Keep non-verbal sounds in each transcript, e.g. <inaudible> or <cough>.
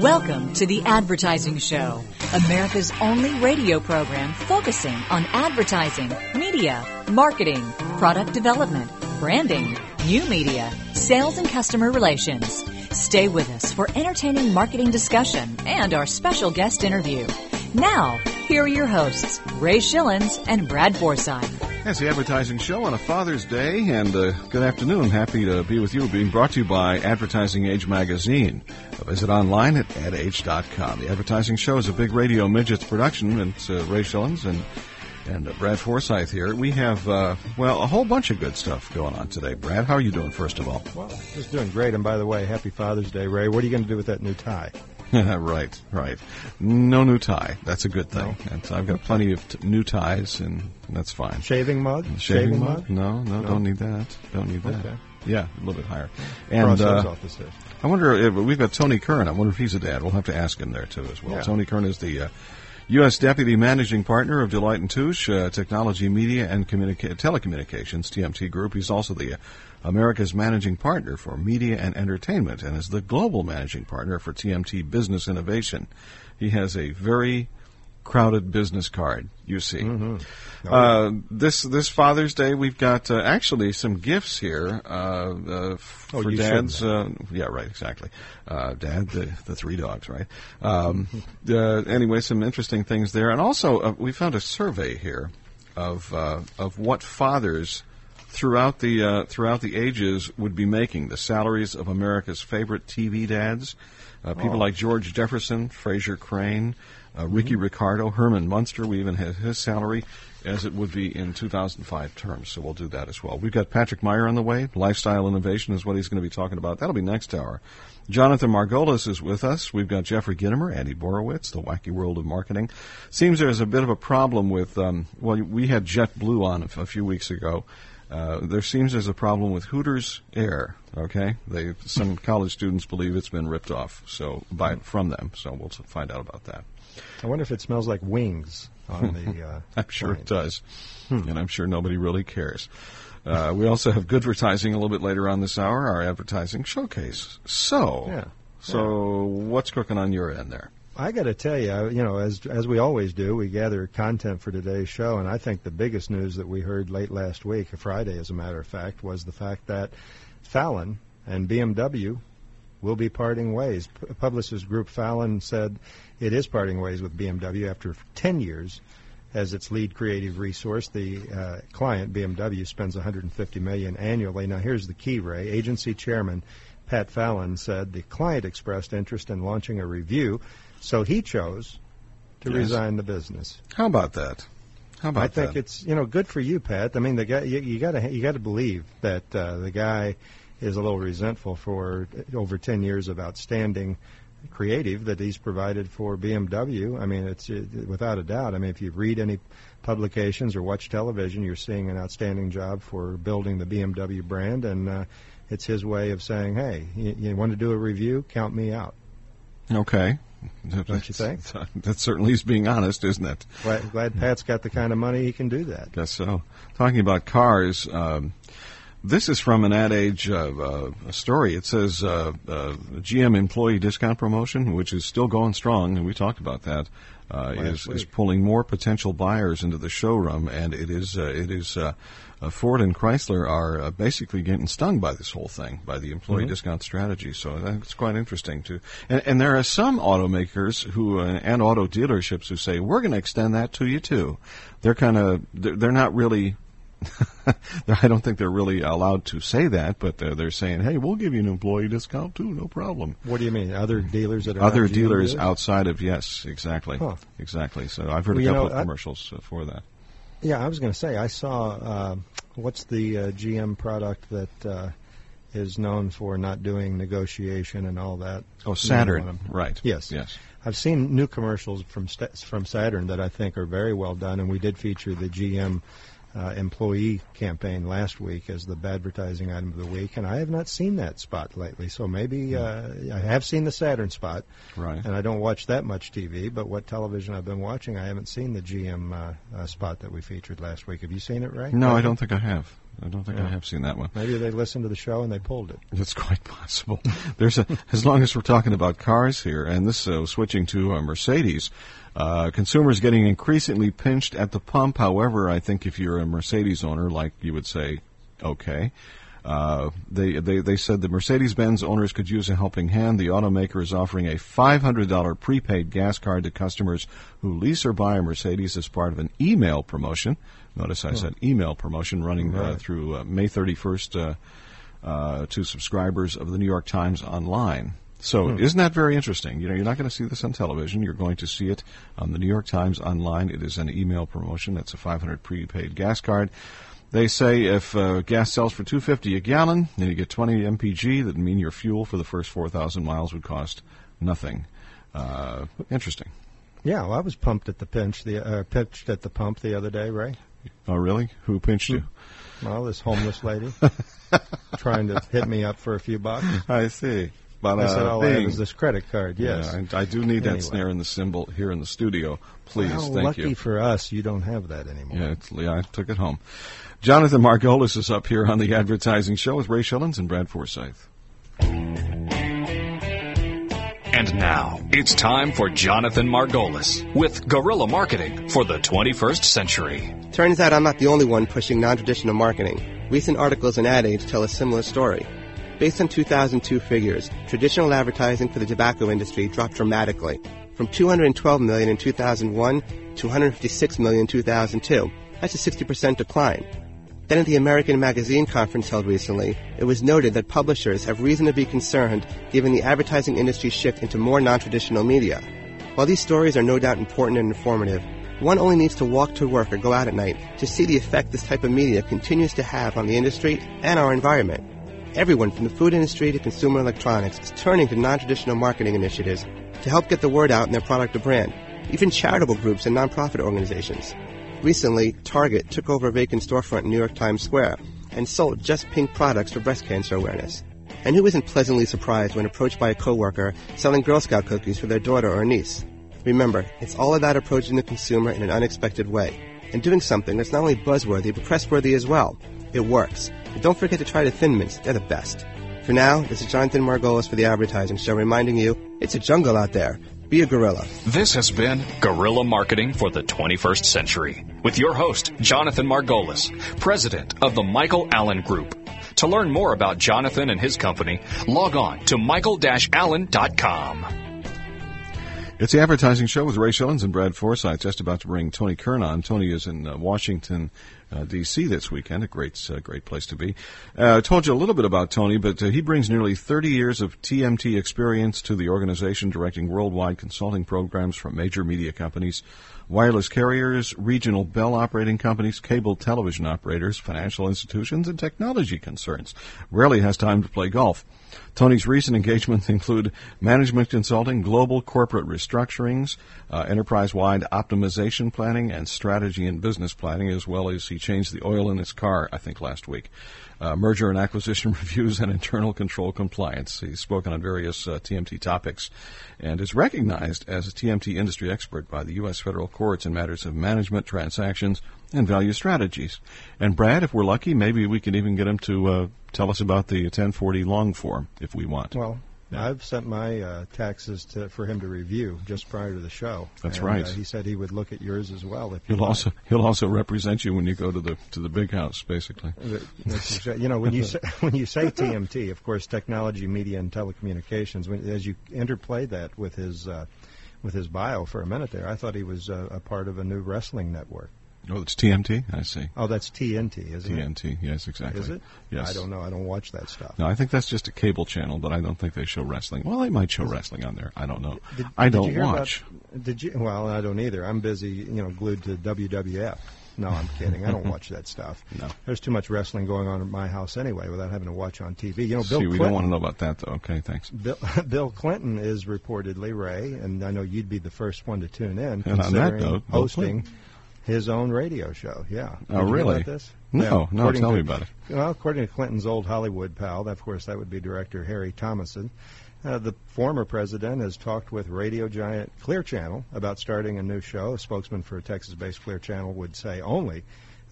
Welcome to the Advertising Show, America's only radio program focusing on advertising, media, marketing, product development, branding, new media, sales, and customer relations. Stay with us for entertaining marketing discussion and our special guest interview. Now, here are your hosts, Ray Schillens and Brad Forsythe. That's the advertising show on a Father's Day, and uh, good afternoon. Happy to be with you. Being brought to you by Advertising Age Magazine. Visit online at adage.com. The advertising show is a big radio midgets production. And it's uh, Ray Schillens and and uh, Brad Forsythe here. We have uh, well a whole bunch of good stuff going on today. Brad, how are you doing? First of all, well, just doing great. And by the way, happy Father's Day, Ray. What are you going to do with that new tie? <laughs> right, right. No new tie. That's a good thing. No. I've got plenty of t- new ties, and that's fine. Shaving mug? Shaving, Shaving mug? mug? No, no, no, don't need that. Don't need that. Okay. Yeah, a little bit higher. And uh, I wonder if we've got Tony Kern. I wonder if he's a dad. We'll have to ask him there too as well. Yeah. Tony Kern is the uh, U.S. Deputy Managing Partner of Deloitte and Touche uh, Technology, Media, and Communica- Telecommunications (TMT) Group. He's also the uh, America's Managing Partner for Media and Entertainment, and is the Global Managing Partner for TMT Business Innovation. He has a very crowded business card. You see, mm-hmm. oh, uh, this this Father's Day we've got uh, actually some gifts here uh, uh for oh, dads. Uh, yeah, right, exactly. Uh, dad, the, the three dogs, right? Um, <laughs> anyway, some interesting things there, and also we found a survey here of of what fathers throughout the throughout the ages would be making the salaries of America's favorite TV dads. people oh. like George Jefferson, Frasier Crane, uh, Ricky. Ricardo, Herman Munster. We even have his salary as it would be in 2005 terms. So we'll do that as well. We've got Patrick Meyer on the way. Lifestyle innovation is what he's going to be talking about. That'll be next hour. Jonathan Margolis is with us. We've got Jeffrey Gitomer, Andy Borowitz, The Wacky World of Marketing. Seems there's a bit of a problem with, um, well, we had JetBlue on a few weeks ago. Uh, there seems there's a problem with Hooters Air. Okay, they some college students believe it's been ripped off, so by from them. So we'll find out about that. I wonder if it smells like wings on the. Uh, <laughs> I'm sure plane. it does, hmm. and I'm sure nobody really cares. Uh, we also have good advertising a little bit later on this hour, our advertising showcase. So, yeah. so yeah. what's cooking on your end there? I got to tell you, you know, as as we always do, we gather content for today's show, and I think the biggest news that we heard late last week, Friday, as a matter of fact, was the fact that Fallon and BMW will be parting ways. P- Group Fallon said it is parting ways with BMW after 10 years as its lead creative resource. The uh, client, BMW, spends 150 million annually. Now, here's the key, Ray. Agency chairman Pat Fallon said the client expressed interest in launching a review, so he chose to Yes. resign the business. How about that? How about that? I think that? it's you know good for you, Pat. I mean, the guy you, you got to you got to believe that uh, the guy is a little resentful for over ten years of outstanding creative that he's provided for BMW. I mean, it's uh, without a doubt. I mean, if you read any publications or watch television, you're seeing an outstanding job for building the BMW brand, and uh, it's his way of saying, "Hey, you, you want to do a review? Count me out." okay. Don't you think? <laughs> That certainly is being honest, isn't it? Glad, glad Pat's got the kind of money he can do that. Guess so. Talking about cars, um, this is from an ad age uh, uh, story. It says uh, uh, GM employee discount promotion, which is still going strong, and we talked about that, uh, is, is pulling more potential buyers into the showroom, and it is uh, it is. Uh, uh, Ford and Chrysler are uh, basically getting stung by this whole thing, by the employee Mm-hmm. discount strategy. So that's quite interesting too. And, and there are some automakers who uh, and auto dealerships who say we're going to extend that to you too. They're kind of they're, they're not really. <laughs> I don't think they're really allowed to say that, but they're, they're saying, "Hey, we'll give you an employee discount too, no problem." What do you mean? Other dealers that are Other dealers dealers? outside of yes, exactly, Huh. exactly. So I've heard Well, a couple know, of commercials uh, for that. Yeah, I was going to say I saw uh, what's the uh, GM product that uh, is known for not doing negotiation and all that. Oh, Saturn, right? Yes. yes. I've seen new commercials from St- from Saturn that I think are very well done, and we did feature the GM uh, employee campaign last week as the advertising item of the week, and I have not seen that spot lately. So maybe uh, I have seen the Saturn spot, Right. and I don't watch that much TV. But what television I've been watching, I haven't seen the GM uh, uh, spot that we featured last week. Have you seen it, Ray? No, I don't think I have. I don't think I have seen that one. Maybe they listened to the show and they pulled it. It's quite possible. <laughs> There's a, as long as we're talking about cars here, and this uh, switching to uh, Mercedes, uh, consumers getting increasingly pinched at the pump. However, I think if you're a Mercedes owner, like you would say, okay. Uh, they, they they said the Mercedes-Benz owners could use a helping hand. The automaker is offering a $500 prepaid gas card to customers who lease or buy a Mercedes as part of an email promotion. Notice I said email promotion running uh, Right. through uh, May 31st. Uh, uh, to subscribers of the New York Times online. So isn't that very interesting? You know, you're not going to see this on television. You're going to see it on the New York Times online. It is an email promotion. It's a 500 prepaid gas card. They say if uh, gas sells for 250 a gallon, and you get 20 mpg, that mean your fuel for the first 4,000 miles would cost nothing. Uh, interesting. Yeah, well, I was pumped at the pinch, the uh, pitched at the pump the other day, Ray. <laughs> Oh, really? Who pinched you? Well, this homeless lady <laughs> trying to hit me up for a few bucks. I see. But I said, uh, "Oh, I have is this credit card." Yes. Yeah, I, I do need that snare and the cymbal here in the studio. Please, well, thank lucky you. for us, you don't have that anymore. Yeah, it's, yeah, I took it home. Jonathan Margolis is up here on the advertising show with Ray Schillens and Brad Forsythe. And now, it's time for Jonathan Margolis with Guerrilla Marketing for the 21st century. Turns out I'm not the only one pushing non-traditional marketing. Recent articles in Ad Age tell a similar story. Based on 2002 figures, traditional advertising for the tobacco industry dropped dramatically, from 212 million in 2001 to 156 million in 2002. That's a 60% decline. Then at the American Magazine conference held recently, it was noted that publishers have reason to be concerned given the advertising industry's shift into more non-traditional media. While these stories are no doubt important and informative, one only needs to walk to work or go out at night to see the effect this type of media continues to have on the industry and our environment. Everyone from the food industry to consumer electronics is turning to non-traditional marketing initiatives to help get the word out in their product or brand, even charitable groups and nonprofit organizations. Recently, Target took over a vacant storefront in New York Times Square and sold just pink products for breast cancer awareness. And who isn't pleasantly surprised when approached by a coworker selling Girl Scout cookies for their daughter or niece? Remember, it's all about approaching the consumer in an unexpected way and doing something that's not only buzzworthy but pressworthy as well. It works. And don't forget to try the Thin Mints. They're the best. For now, this is Jonathan Margolis for the Advertising Show reminding you, it's a jungle out there. Be a gorilla. This has been Guerrilla Marketing for the 21st century with your host, Jonathan Margolis, president of the Michael Allen Group. To learn more about Jonathan and his company, log on to michael-allen.com. It's the advertising show with Ray Schillens and Brad Forsythe. Just about to bring Tony Kern on. Tony is in uh, Washington, uh, D.C. this weekend. A great, uh, great place to be. Uh, I told you a little bit about Tony, but uh, he brings nearly 30 years of TMT experience to the organization, directing worldwide consulting programs from major media companies, wireless carriers, regional bell operating companies, cable television operators, financial institutions, and technology concerns. Rarely has time to play golf. Tony's recent engagements include management consulting, global corporate restructurings, uh, enterprise-wide optimization planning, and strategy and business planning, as well as he changed the oil in his car, I think, last week. Uh, merger and acquisition <laughs> reviews and internal control compliance. He's spoken on various uh, TMT topics and is recognized as a TMT industry expert by the U.S. federal courts in matters of management, transactions, and value strategies. And Brad, if we're lucky, maybe we can even get him to uh, tell us about the 1040 long form if we want. Well, I've sent my uh, taxes to, for him to review just prior to the show. That's And, right. Uh, he said he would look at yours as well. If He'll like. also he'll also represent you when you go to the to the big house, basically. You know, when you say, <laughs> when you say TMT, of course, technology, media, and telecommunications. When, as you interplay that with his uh, with his bio for a minute there, I thought he was uh, a part of a new wrestling network. Oh, it's TMT. I see. Oh, that's TNT, isn't it? TNT. Yes, exactly. Is it? Yes. I don't know. I don't watch that stuff. No, I think that's just a cable channel, but I don't think they show wrestling. Well, they might show wrestling on there. I don't know. Did- I don't about- watch. did you? Well, I don't either. I'm busy, you know, glued to WWF. No, I'm kidding. I don't <laughs> watch that stuff. No. There's too much wrestling going on at my house anyway, without having to watch on TV. You know, Bill See, we Clinton. don't want to know about that, though. Okay, thanks. Bill, <laughs> Bill Clinton is reportedly Ray, and I know you'd be the first one to tune in. And on that note, Bill hosting his own radio show. Yeah. Oh, Did really? about this? No, Yeah, no. according Tell to- me about it. Well, according to Clinton's old Hollywood pal, of course, that would be director Harry Thomason. Uh, the former president has talked with radio giant Clear Channel about starting a new show. A spokesman for Texas-based Clear Channel would say only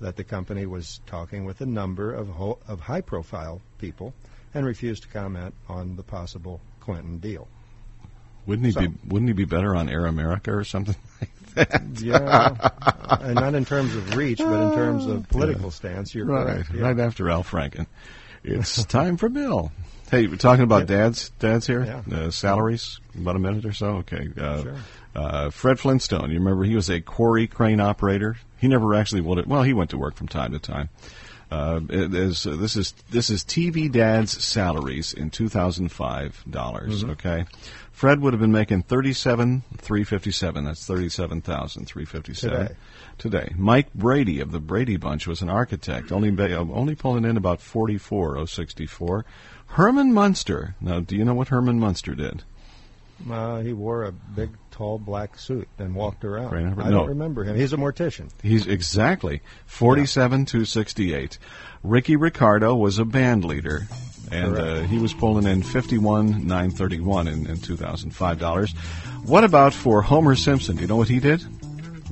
that the company was talking with a number of ho- of high-profile people and refused to comment on the possible Clinton deal. Wouldn't he So- be Wouldn't he be better on Air America or something <laughs> like that? Yeah, and not in terms of reach, but in terms of political stance. You're Right, correct. yeah. right after Al Franken. It's time for Bill. Hey, we're talking about dads. Dads here. Yeah. Uh, salaries. About a minute or so. Okay. Uh, Sure. uh, Fred Flintstone. You remember he was a quarry crane operator. He never actually would. Well, he went to work from time to time. Uh, is, uh, this is this is TV dads' salaries in 2005 dollars. Mm-hmm. Okay, Fred would have been making 37 357. That's 37,000 357 Today. today. Mike Brady of the Brady Bunch was an architect, only uh, only pulling in about 44,064. Herman Munster. Now, do you know what Herman Munster did? Uh, he wore a big, tall black suit and walked around. I no. don't remember him. He's a mortician. He's exactly 47 268. Ricky Ricardo was a band leader, and uh, he was pulling in 51 931 in, in 2005 dollars. What about for Homer Simpson? Do you know what he did?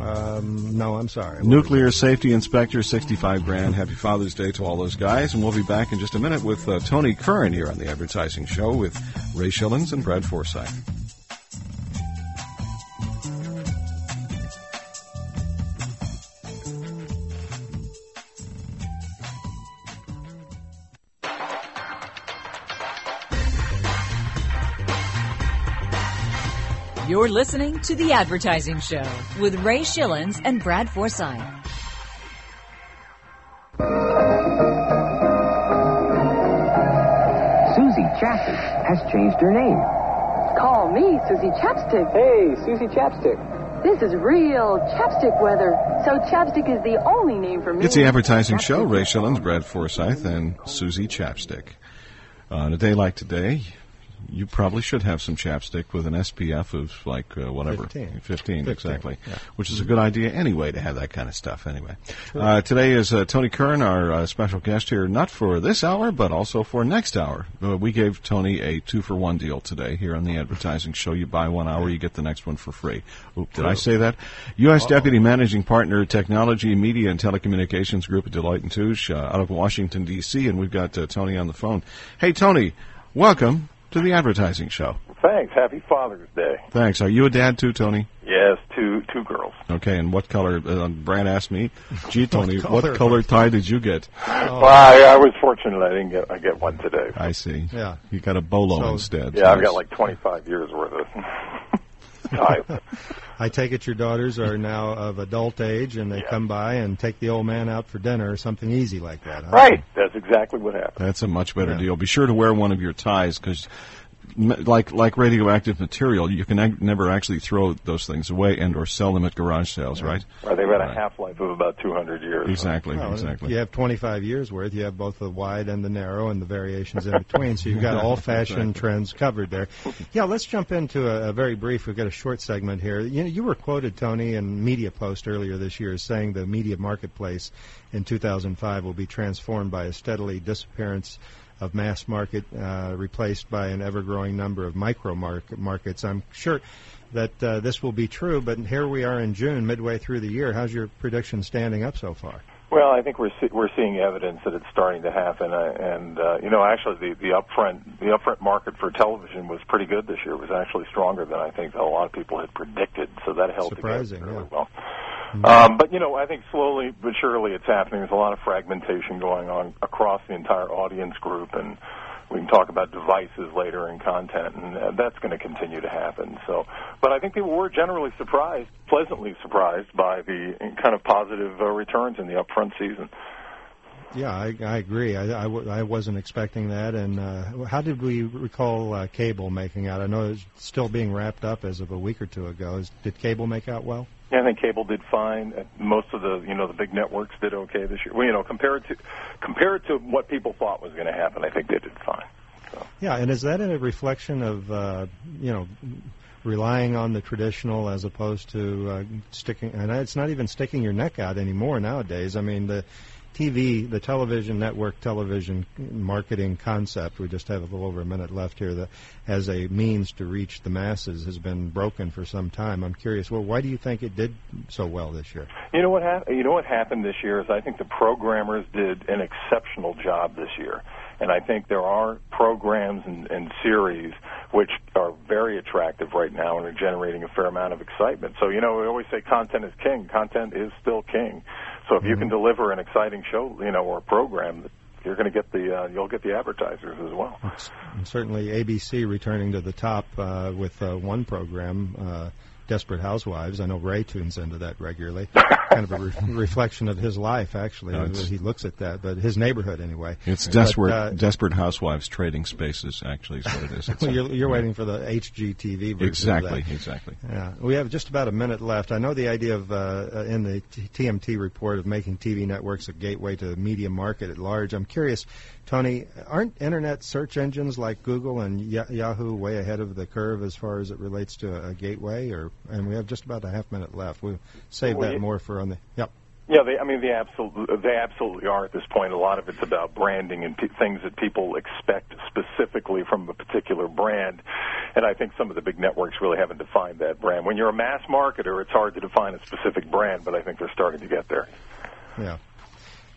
Um, no, I'm sorry. Nuclear safety inspector, 65 grand. Happy Father's Day to all those guys. And we'll be back in just a minute with uh, Tony Kern here on the Advertising Show with Ray Schillens and Brad Forsythe. You're listening to The Advertising Show with Ray Schillens and Brad Forsythe. Susie Chapstick has changed her name. Call me Susie Chapstick. Hey, Susie Chapstick. This is real chapstick weather. So chapstick is the only name for me. It's the Advertising Show. Ray Schillens, Brad Forsythe, and Susie Chapstick. Uh, on a day like today, you probably should have some chapstick with an SPF of like uh, whatever, 15. 15, 15, exactly, yeah. which is a good idea anyway to have that kind of stuff. Anyway, uh, today is uh, Tony Kern, our uh, special guest here, not for this hour but also for next hour. Uh, we gave Tony a two for one deal today here on the Advertising Show. You buy one hour, you get the next one for free. Oop, did I say that? U.S. Deputy Managing Partner, Technology, Media, and Telecommunications Group at Deloitte and Touche uh, out of Washington D.C. And we've got uh, Tony on the phone. Hey, Tony, welcome to the Advertising Show. Thanks. Happy Father's Day. Thanks. Are you a dad too, Tony? Yes, two two girls. Okay, and what color? Uh, Brad asked me. Gee, <laughs> Tony, what color? color, tie did you get? Well, I, I was fortunate. I didn't get I get one today. I see. Yeah. You got a bolo So- instead. yeah, I've got like 25 years worth of ties. <laughs> I take it your daughters are now of adult age and they Yeah. come by and take the old man out for dinner or something easy like that. Huh? right. That's exactly what happened. That's a much better Yeah. deal. Be sure to wear one of your ties because, like like radioactive material, you can ag- never actually throw those things away and or sell them at garage sales, right? Right, they've had a half life of about 200 years. Exactly. Well, exactly. You have 25 years worth. You have both the wide and the narrow and the variations in between. So you've got <laughs> all fashion trends covered there. Yeah, let's jump into a, a very brief. We've got a short segment here. You know, you were quoted, Tony, in Media Post earlier this year as saying the media marketplace in 2005 will be transformed by a steadily disappearance of mass market uh, replaced by an ever-growing number of micro market markets. I'm sure that uh, this will be true, but here we are in June, midway through the year. How's your prediction standing up so far? Well, I think we're see- we're seeing evidence that it's starting to happen, uh, and uh, you know, actually, the the upfront the upfront market for television was pretty good this year. It was actually stronger than I think a lot of people had predicted. So that held Surprising, together really yeah. well. Um, but you know, I think slowly but surely it's happening. There's a lot of fragmentation going on across the entire audience group, and we can talk about devices later and content, and uh, that's going to continue to happen. So, but I think people were generally surprised, pleasantly surprised by the kind of positive uh, returns in the upfront season. Yeah, I, I agree. I, I, w- I wasn't expecting that. And uh, how did we recall uh, cable making out? I know it's still being wrapped up as of a week or two ago. Is, did cable make out well? Yeah, I think cable did fine. Uh, Most of the you know the big networks did okay this year. Well, you know, compared to compared to what people thought was going to happen, I think they did fine. So. Yeah, and is that a reflection of uh, you know relying on the traditional as opposed to uh, sticking? And it's not even sticking your neck out anymore nowadays. I mean, the TV, the television network television marketing concept, we just have a little over a minute left here, that as a means to reach the masses has been broken for some time. I'm curious, well, why do you think it did so well this year? You know what hap- You know what happened this year is I think the programmers did an exceptional job this year. And I think there are programs and, and series which are very attractive right now and are generating a fair amount of excitement. So, you know, we always say content is king. Content is still king. So if you can deliver an exciting show, you know, or program, you're going to get the uh, you'll get the advertisers as well. And certainly, ABC returning to the top uh, with uh, one program, uh, Desperate Housewives. I know Ray tunes into that regularly. <coughs> kind of a re- reflection of his life, actually. No, he looks at that, but his neighborhood anyway. It's But, desperate, uh, desperate housewives trading spaces. Actually, is what it is. Well, <laughs> you're, you're waiting for the HGTV version. of exactly, that. exactly. Yeah, we have just about a minute left. I know the idea of uh, uh, in the TMT report of making TV networks a gateway to the media market at large. I'm curious, Tony, aren't internet search engines like Google and Yahoo way ahead of the curve as far as it relates to a, gateway? Or and we have just about a half minute left. We'll save Well, that more for on the. Yep. Yeah, they, I mean, they absolutely, they absolutely are at this point. A lot of it's about branding and p- things that people expect specifically from a particular brand. And I think some of the big networks really haven't defined that brand. When you're a mass marketer, it's hard to define a specific brand, but I think they're starting to get there. Yeah.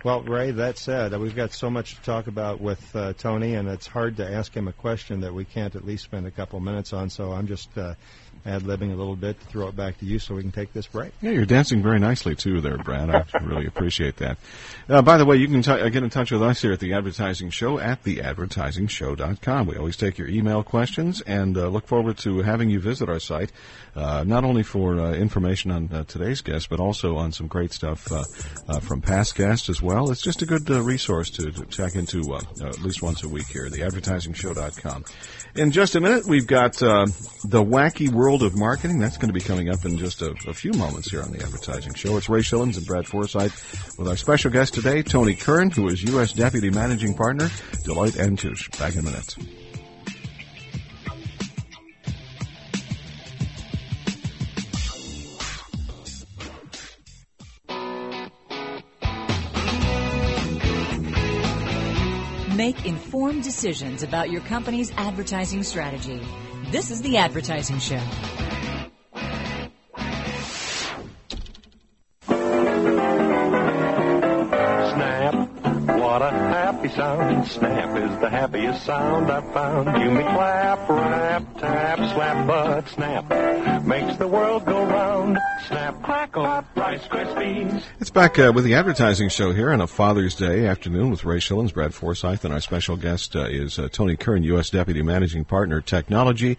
Well, Ray, that said, uh, we've got so much to talk about with uh, Tony, and it's hard to ask him a question that we can't at least spend a couple minutes on. So I'm just uh, ad libbing a little bit to throw it back to you so we can take this break. Yeah, you're dancing very nicely too, there, Brad. I <laughs> really appreciate that. Uh, by the way, you can t- uh, get in touch with us here at the Advertising Show at theadvertisingshow.com. We always take your email questions and uh, look forward to having you visit our site, uh, not only for uh, information on uh, today's guest, but also on some great stuff from past guests as well. It's just a good resource to, to check into at least once a week here, theadvertisingshow.com. In just a minute, we've got the wacky world of marketing. That's going to be coming up in just a, a few moments here on the Advertising Show. It's Ray Schillens and Brad Forsythe with our special guest today, Tony Kern, who is U.S. Deputy Managing Partner, Deloitte and Touche. Back in a minute. Make informed decisions about your company's advertising strategy. This is the Advertising Show. Snap, what a happy sound. Snap is the happiest sound I've found. You may clap, rap, tap, slap, but snap makes the world go round. Snap, crackle, Rice Krispies. It's back uh, with the Advertising Show here on a Father's Day afternoon with Ray Schillens, Brad Forsythe, and our special guest uh, is uh, Tony Kern, U.S. Deputy Managing Partner, Technology,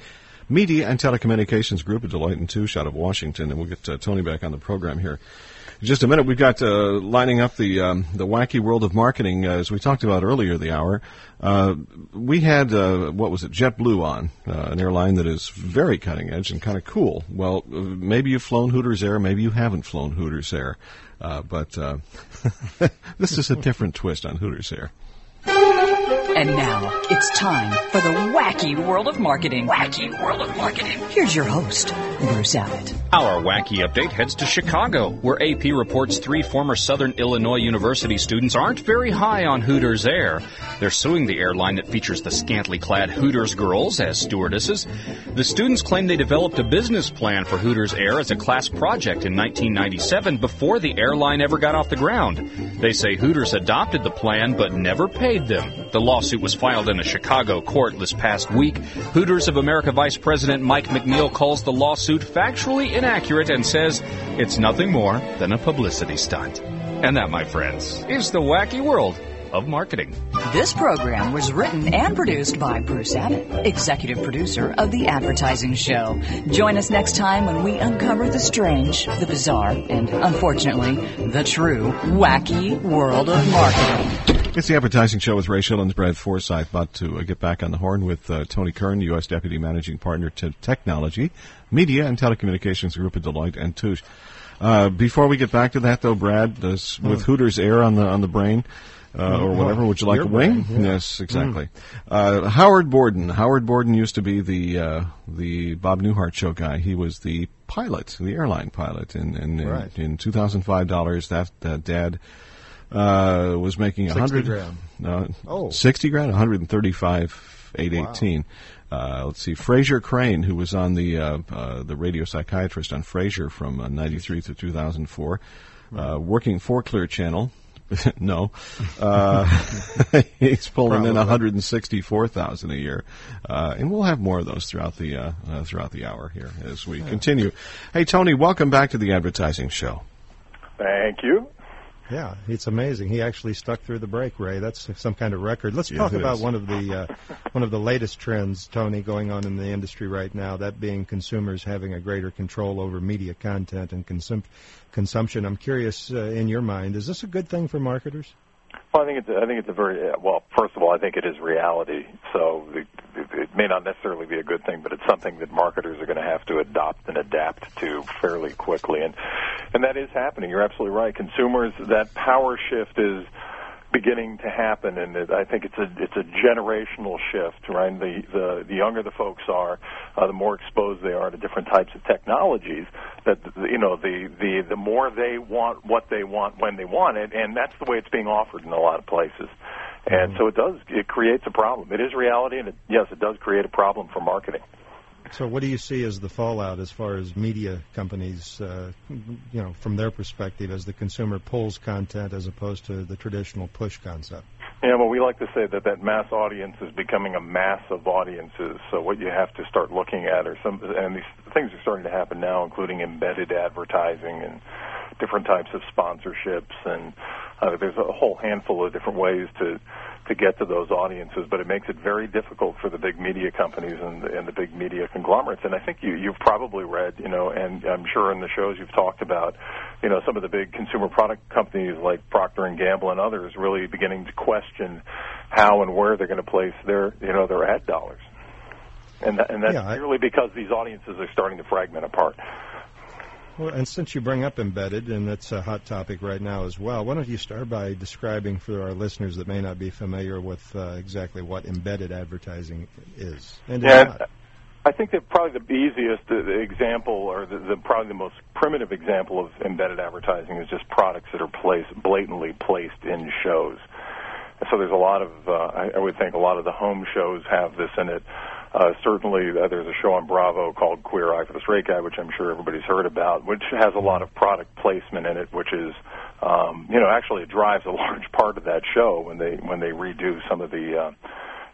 Media and Telecommunications Group at Deloitte and Touche out of Washington. And we'll get uh, Tony back on the program here in just a minute. We've got uh, lining up the um, the wacky world of marketing uh, as we talked about earlier the hour. Uh, we had uh, what was it, JetBlue on, uh, an airline that is very cutting edge and kind of cool. Well, uh, maybe you've flown Hooters Air, maybe you haven't flown Hooters Air, but <laughs> this is a different twist on Hooters Air. And now it's time for the wacky world of marketing. Wacky world of marketing. Here's your host, Bruce Abbott. Our wacky update heads to Chicago, where AP reports three former Southern Illinois University students aren't very high on Hooters Air. They're suing the airline that features the scantily clad Hooters girls as stewardesses. The students claim they developed a business plan for Hooters Air as a class project in 1997 before the airline ever got off the ground. They say Hooters adopted the plan but never paid them. The lawsuit was filed in a Chicago court this past week. Hooters of America Vice President Mike McNeil calls the lawsuit factually inaccurate and says it's nothing more than a publicity stunt. And that, my friends, is the wacky world of marketing. This program was written and produced by Bruce Abbott, executive producer of The Advertising Show. Join us next time when we uncover the strange, the bizarre, and unfortunately, the true wacky world of marketing. It's the Advertising Show with Ray Schillens, Brad Forsythe, about to uh, get back on the horn with uh, Tony Kern, U.S. Deputy Managing Partner to Technology, Media and Telecommunications Group at Deloitte and Touche. Uh, before we get back to that, though, Brad, does, with Hooters Air on the on the brain, uh, or whatever, would you like Your a wing? brain, yeah. Yes, exactly. Uh, Howard Borden. Howard Borden used to be the uh, the Bob Newhart show guy. He was the pilot, the airline pilot, and in, in, Right. in, in 2005 dollars, that uh, dad uh, was making 60 100 grand. Uh, Oh. 60 grand, 135, 818. Uh, let's see, Frasier Crane, who was on the uh, uh, the radio psychiatrist on Frasier from uh, 93 to 2004, uh, working for Clear Channel. <laughs> no, uh, <laughs> he's pulling in Probably. 164,000 a year, uh, and we'll have more of those throughout the uh, uh, throughout the hour here as we continue. Hey, Tony, welcome back to the advertising show. Thank you. Yeah, it's amazing. He actually stuck through the break, Ray. That's some kind of record. Let's Yes, talk about is. one of the uh, one of the latest trends, Tony, going on in the industry right now. That being consumers having a greater control over media content and consum- consumption. I'm curious, uh, in your mind, is this a good thing for marketers? Well, I think it's I think it's a very uh, well. First of all, I think it is reality. So it, it, it may not necessarily be a good thing, but it's something that marketers are going to have to adopt and adapt to fairly quickly, and and that is happening. You're absolutely right. Consumers, that power shift is beginning to happen, and it, I think it's a it's a generational shift. Right, the the, the younger the folks are, uh, the more exposed they are to different types of technologies. That you know, the the the more they want what they want when they want it, and that's the way it's being offered in a lot of places. And so it does it creates a problem. It is reality, and it, yes, it does create a problem for marketing. So, what do you see as the fallout as far as media companies, uh, you know, from their perspective, as the consumer pulls content as opposed to the traditional push concept? Yeah, well, we like to say that that mass audience is becoming a mass of audiences. So what you have to start looking at are some, and these things are starting to happen now, including embedded advertising and different types of sponsorships, and uh, there's a whole handful of different ways to to get to those audiences. But it makes it very difficult for the big media companies and the, and the big media conglomerates. And I think you you've probably read, you know, and I'm sure in the shows you've talked about, you know, some of the big consumer product companies like Procter and Gamble and others really beginning to question how and where they're going to place their you know their ad dollars. And that, and that's Yeah, I- purely because these audiences are starting to fragment apart. Well, and since you bring up embedded, and that's a hot topic right now as well, why don't you start by describing for our listeners that may not be familiar with uh, exactly what embedded advertising is? And Yeah. I think that probably the easiest uh, example, or the, the probably the most primitive example of embedded advertising, is just products that are placed blatantly placed in shows. So there's a lot of, uh, I, I would think, a lot of the home shows have this in it. Uh, certainly, uh, there's a show on Bravo called Queer Eye for the Straight Guy, which I'm sure everybody's heard about, which has a lot of product placement in it, which is, um, you know, actually it drives a <laughs> large part of that show when they when they redo some of the. Uh,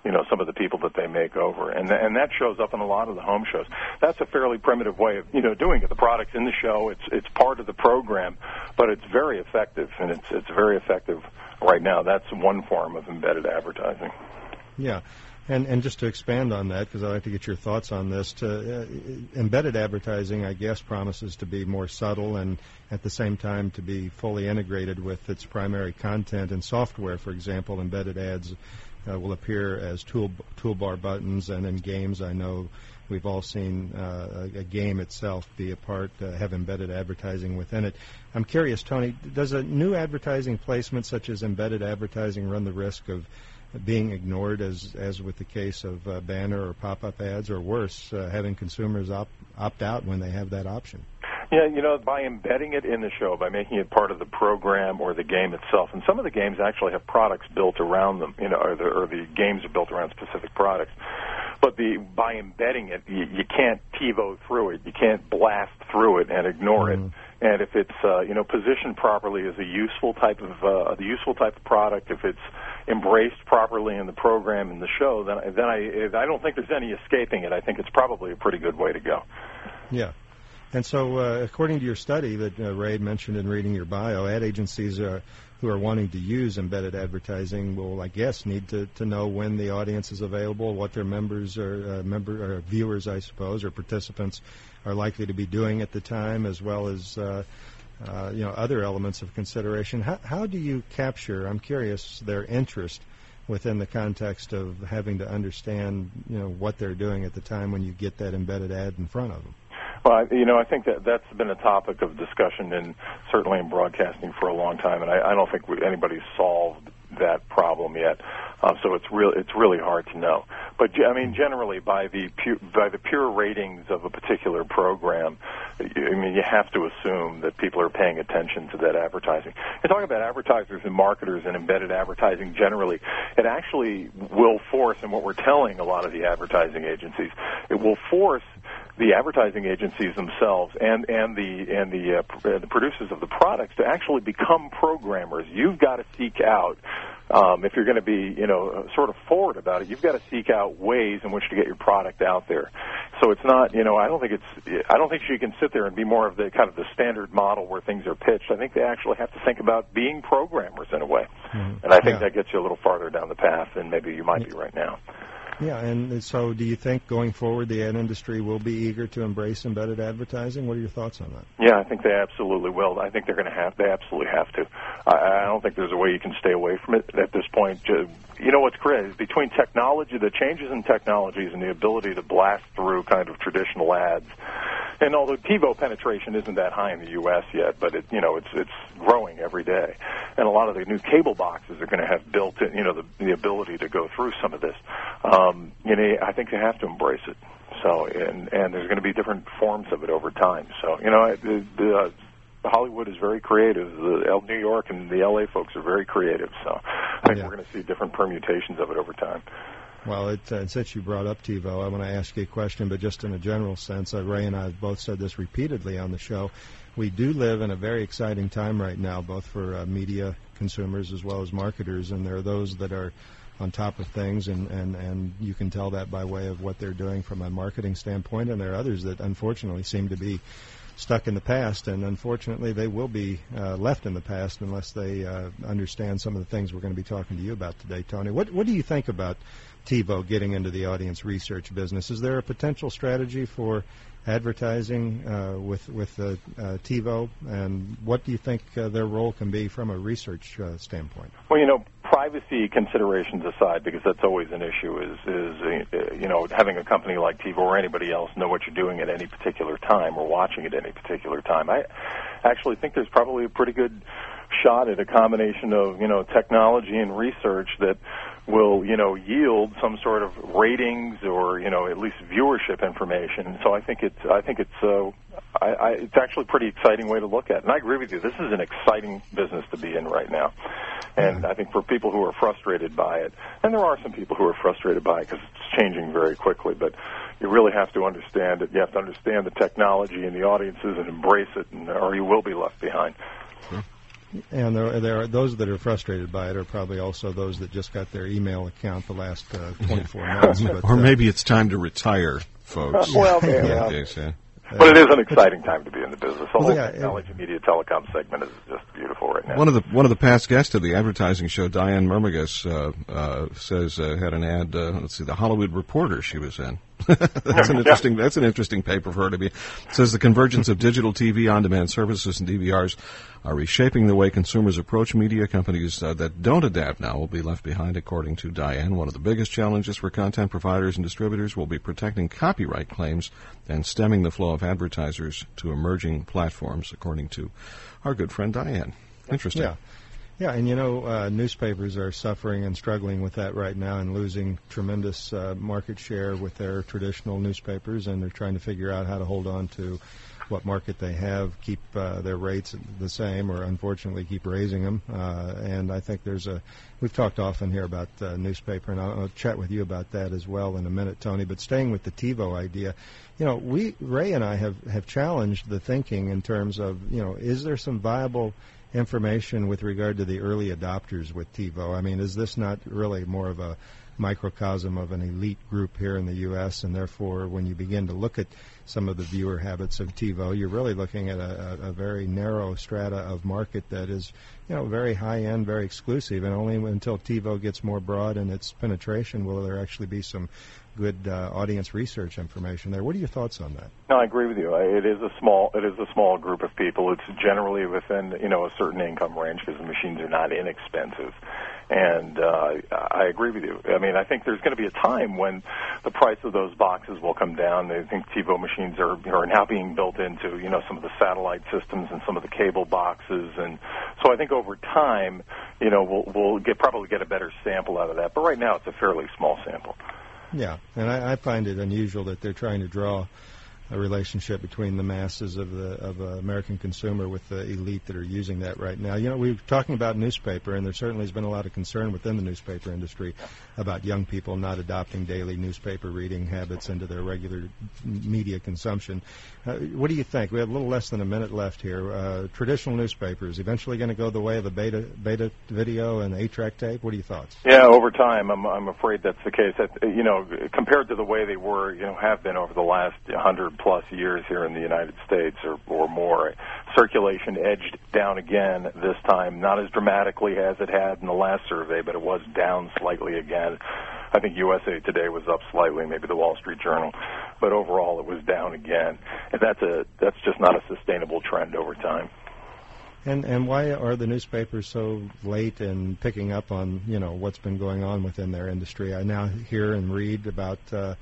you know some of the people that they make over. And th- and that shows up in a lot of the home shows. That's a fairly primitive way of you know doing it. The products in the show it's it's part of the program but it's very effective and it's it's very effective right now. That's one form of embedded advertising. Yeah, and and just to expand on that, because I'd like to get your thoughts on this. To uh, embedded advertising, I guess, promises to be more subtle and at the same time to be fully integrated with its primary content and software. For example, embedded ads uh, will appear as tool toolbar buttons, and in games, I know. We've all seen uh, a, game itself be a part, uh, have embedded advertising within it. I'm curious, Tony, does a new advertising placement such as embedded advertising run the risk of being ignored as as with the case of uh, banner or pop-up ads or worse uh, having consumers opt opt out when they have that option Yeah, you know, by embedding it in the show, by making it part of the program or the game itself, and some of the games actually have products built around them, you know, or the, or the games are built around specific products. But the by embedding it, you, you can't TiVo through it. You can't blast through it and ignore it. And if it's uh, you know positioned properly as a useful type of uh, the useful type of product, if it's embraced properly in the program and the show, then then I I don't think there's any escaping it. I think it's probably a pretty good way to go. yeah and so uh, according to your study that uh, ray mentioned in reading your bio ad agencies uh, who are wanting to use embedded advertising will i guess need to, to know when the audience is available what their members or uh, member or viewers i suppose or participants are likely to be doing at the time as well as uh, uh, you know other elements of consideration. How, how do you capture? I'm curious their interest within the context of having to understand you know what they're doing at the time when you get that embedded ad in front of them. Well, you know, I think that that's been a topic of discussion and certainly in broadcasting for a long time, and I, I don't think anybody's solved that problem yet. Uh, so it's real, it's really hard to know. but I mean, generally, by the pure, by the pure ratings of a particular program, I mean, you have to assume that people are paying attention to that advertising. And talking about advertisers and marketers and embedded advertising generally, it actually will force, and what we're telling a lot of the advertising agencies, it will force the advertising agencies themselves and and the and the uh, the producers of the products to actually become programmers. You've got to seek out um, if you're going to be, you know, sort of forward about it, you've got to seek out ways in which to get your product out there. So it's not, you know, I don't think it's, I don't think you can sit there and be more of the kind of the standard model where things are pitched. I think they actually have to think about being programmers in a way, mm-hmm. and I think yeah. that gets you a little farther down the path than maybe you might be right now. Yeah, and so do you think going forward the ad industry will be eager to embrace embedded advertising? What are your thoughts on that? Yeah, I think they absolutely will. I think they're going to have. They absolutely have to. I, I don't think there's a way you can stay away from it at this point. You know what's crazy between technology, the changes in technologies, and the ability to blast through kind of traditional ads and although TiVo penetration isn't that high in the U.S. yet, but it you know it's it's growing every day, and a lot of the new cable boxes are going to have built in you know the the ability to go through some of this. Um, you know, I think you have to embrace it. So and and there's going to be different forms of it over time. So you know the, the uh, Hollywood is very creative. The New York and the LA folks are very creative. So I think yeah. we're going to see different permutations of it over time. Well, it, uh, since you brought up TiVo, I want to ask you a question, but just in a general sense. Uh, Ray and I have both said this repeatedly on the show. We do live in a very exciting time right now, both for uh, media consumers as well as marketers, and there are those that are on top of things, and, and, and you can tell that by way of what they're doing from a marketing standpoint, and there are others that unfortunately seem to be stuck in the past, and unfortunately, they will be uh, left in the past unless they uh, understand some of the things we're going to be talking to you about today, Tony. What what do you think about TiVo getting into the audience research business. Is there a potential strategy for advertising uh, with with uh, uh, TiVo, and what do you think uh, their role can be from a research uh, standpoint? Well, you know, privacy considerations aside, because that's always an issue, is is uh, you know having a company like TiVo or anybody else know what you're doing at any particular time or watching at any particular time. I actually think there's probably a pretty good shot at a combination of you know technology and research that will you know yield some sort of ratings or you know at least viewership information. So I think it's I think it's uh, I, I, it's actually a pretty exciting way to look at. it. And I agree with you. This is an exciting business to be in right now. And I think for people who are frustrated by it, and there are some people who are frustrated by it because it's changing very quickly, but you really have to understand it. You have to understand the technology and the audiences and embrace it, and, or you will be left behind. And there, there are those that are frustrated by it are probably also those that just got their email account the last uh, 24 months. But, or uh, maybe it's time to retire, folks. <laughs> well, yeah. yeah. But it is an exciting time to be in the business. The whole yeah, technology, media, telecom segment is just beautiful right now. One of the one of the past guests of the advertising show, Diane Mermigas, uh, uh, says uh, had an ad. Uh, let's see, the Hollywood Reporter she was in. <laughs> that's an interesting. That's an interesting paper for her to be. It says the convergence of digital TV on-demand services and DVRs are reshaping the way consumers approach media. Companies uh, that don't adapt now will be left behind, according to Diane. One of the biggest challenges for content providers and distributors will be protecting copyright claims and stemming the flow of advertisers to emerging platforms, according to our good friend Diane. Interesting. Yeah. Yeah, and you know, uh, newspapers are suffering and struggling with that right now and losing tremendous uh, market share with their traditional newspapers, and they're trying to figure out how to hold on to what market they have, keep uh, their rates the same, or unfortunately keep raising them. Uh, and I think there's a we've talked often here about uh, newspaper, and I'll, I'll chat with you about that as well in a minute, Tony. But staying with the TiVo idea, you know, we Ray and I have have challenged the thinking in terms of you know, is there some viable information with regard to the early adopters with TiVo? I mean, is this not really more of a microcosm of an elite group here in the U.S., and therefore, when you begin to look at some of the viewer habits of TiVo, you're really looking at a, a, very narrow strata of market that is, you know, very high end, very exclusive, and only until TiVo gets more broad in its penetration will there actually be some good uh, audience research information there. What are your thoughts on that? No, I agree with you. It is a small it is a small group of people. It's generally within you know a certain income range because the machines are not inexpensive. And uh, I agree with you. I mean, I think there's going to be a time when the price of those boxes will come down. I think TiVo machines are are now being built into you know some of the satellite systems and some of the cable boxes, and so I think over time, you know, we'll we'll get probably get a better sample out of that. But right now, it's a fairly small sample. Yeah, and I, I find it unusual that they're trying to draw a relationship between the masses of the of the American consumer with the elite that are using that right now. You know, we were talking about newspaper, and there certainly has been a lot of concern within the newspaper industry about young people not adopting daily newspaper reading habits into their regular media consumption. Uh, what do you think? We have a little less than a minute left here. Uh, traditional newspapers eventually going to go the way of the beta beta video and eight track tape. What are your thoughts? Yeah, over time, I'm I'm afraid that's the case. That, you know, compared to the way they were, you know, have been over the last hundred plus years here in the United States or, or more. Circulation edged down again this time, not as dramatically as it had in the last survey, but it was down slightly again. I think USA Today was up slightly, maybe the Wall Street Journal, but overall it was down again. And that's a that's just not a sustainable trend over time. And and why are the newspapers so late in picking up on you know what's been going on within their industry? I now hear and read about uh,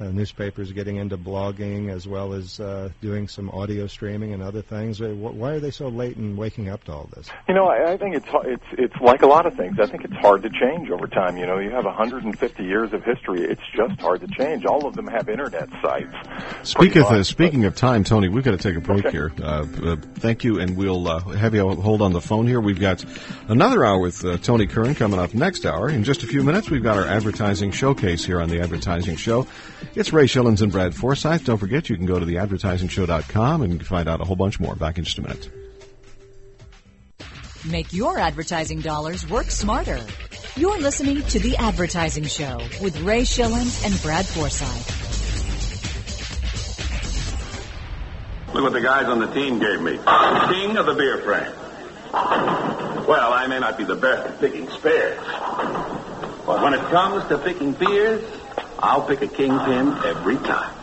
uh, newspapers getting into blogging as well as uh, doing some audio streaming and other things. Uh, why are they so late in waking up to all this? You know, I, I think it's it's it's like a lot of things. I think it's hard to change over time. You know, you have 150 years of history. It's just hard to change. All of them have internet sites. Speak of, uh, speaking of time, Tony, we've got to take a break Okay. here. Uh, uh, thank you, and we'll uh, have you hold on the phone here. We've got another hour with uh, Tony Kern coming up next hour. In just a few minutes, we've got our advertising showcase here on the Advertising Show. It's Ray Schillens and Brad Forsythe. Don't forget, you can go to theadvertisingshow.com and you can find out a whole bunch more. Back in just a minute. Make your advertising dollars work smarter. You're listening to The Advertising Show with Ray Schillens and Brad Forsythe. Look what the guys on the team gave me. King of the beer frame. Well, I may not be the best at picking spares. But when it comes to picking beers, I'll pick a kingpin every time.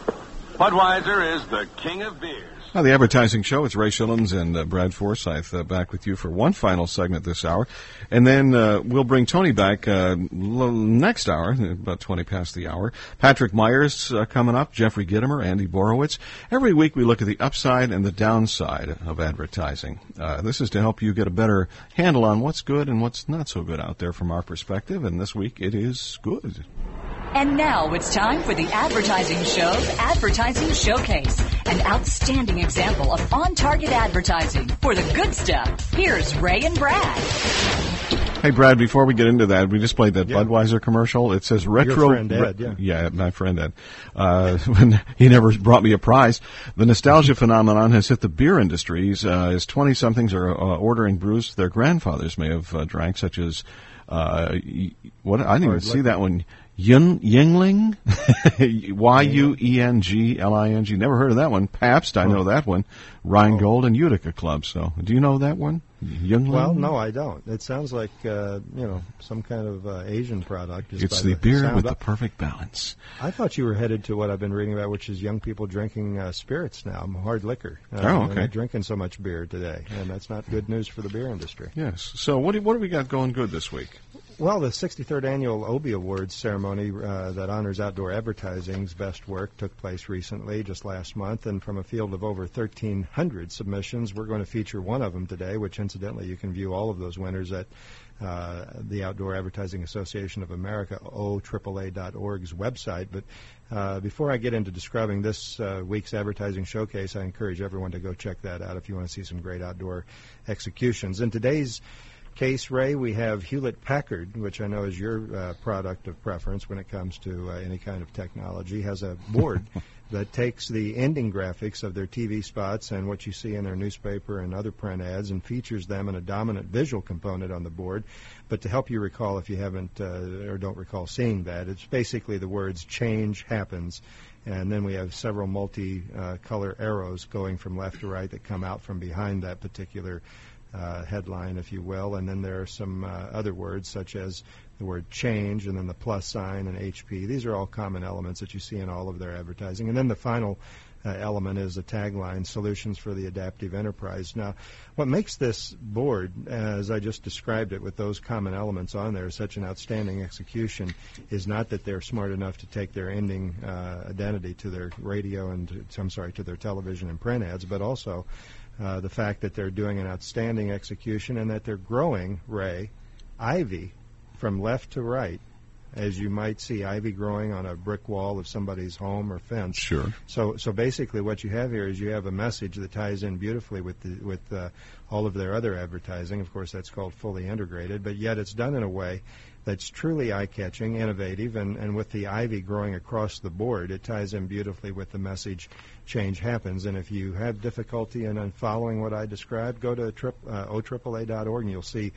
Budweiser is the king of beers. The advertising show. It's Ray Schillens and uh, Brad Forsythe uh, back with you for one final segment this hour, and then uh, we'll bring Tony back uh, l- next hour, about twenty past the hour. Patrick Meyer uh, coming up, Jeffrey Gitomer, Andy Borowitz. Every week we look at the upside and the downside of advertising. Uh, this is to help you get a better handle on what's good and what's not so good out there from our perspective. And this week it is good. And now it's time for the Advertising Show's Advertising Showcase, an outstanding example of on target advertising for the good stuff. Here's Ray and Brad. Hey, Brad, before we get into that, we just played that Yeah. Budweiser commercial. It says retro. friend Ed, yeah. my friend Ed. Uh, <laughs> when he never brought me a prize. The nostalgia phenomenon has hit the beer industries uh, as 20 somethings are uh, ordering brews their grandfathers may have uh, drank, such as, uh, what, I didn't even see that one. Ying, Yuengling? <laughs> Y-U-E-N-G-L-I-N-G. Never heard of that one. Pabst, I know that one. Rheingold and Utica Club. So, do you know that one? Yuengling? Well, no, I don't. It sounds like uh, you know some kind of uh, Asian product. It's by the beer sound. with the perfect balance. I thought you were headed to what I've been reading about, which is young people drinking uh, spirits now, hard liquor. Uh, Oh, they're okay. not drinking so much beer today, and that's not good news for the beer industry. Yes. So what do, what do we got going good this week? Well, the 63rd annual Obie Awards ceremony uh, that honors outdoor advertising's best work took place recently, just last month, and from a field of over 1,300 submissions, we're going to feature one of them today, which incidentally you can view all of those winners at uh, the Outdoor Advertising Association of America, OAAA.org's website. But uh, before I get into describing this uh, week's advertising showcase, I encourage everyone to go check that out if you want to see some great outdoor executions. In today's case, Ray, we have Hewlett Packard, which I know is your uh, product of preference when it comes to uh, any kind of technology, has a board <laughs> that takes the ending graphics of their TV spots and what you see in their newspaper and other print ads and features them in a dominant visual component on the board. But to help you recall, if you haven't uh, or don't recall seeing that, it's basically the words change happens. And then we have several multi uh, color arrows going from left to right that come out from behind that particular uh, headline, if you will. And then there are some uh, other words such as the word change and then the plus sign and HP. These are all common elements that you see in all of their advertising. And then the final uh, element is a tagline, Solutions for the Adaptive Enterprise. Now, what makes this board, as I just described it with those common elements on there, such an outstanding execution is not that they're smart enough to take their ending uh, identity to their radio and, to, I'm sorry, to their television and print ads, but also uh, the fact that they're doing an outstanding execution and that they're growing, Ray, Ivy, from left to right as you might see ivy growing on a brick wall of somebody's home or fence. Sure. So, so basically, what you have here is you have a message that ties in beautifully with the, with uh, all of their other advertising. Of course, that's called fully integrated, but yet it's done in a way that's truly eye-catching, innovative, and, and with the ivy growing across the board, it ties in beautifully with the message change happens. And if you have difficulty in following what I described, go to trip, uh, oAAA.org and you'll see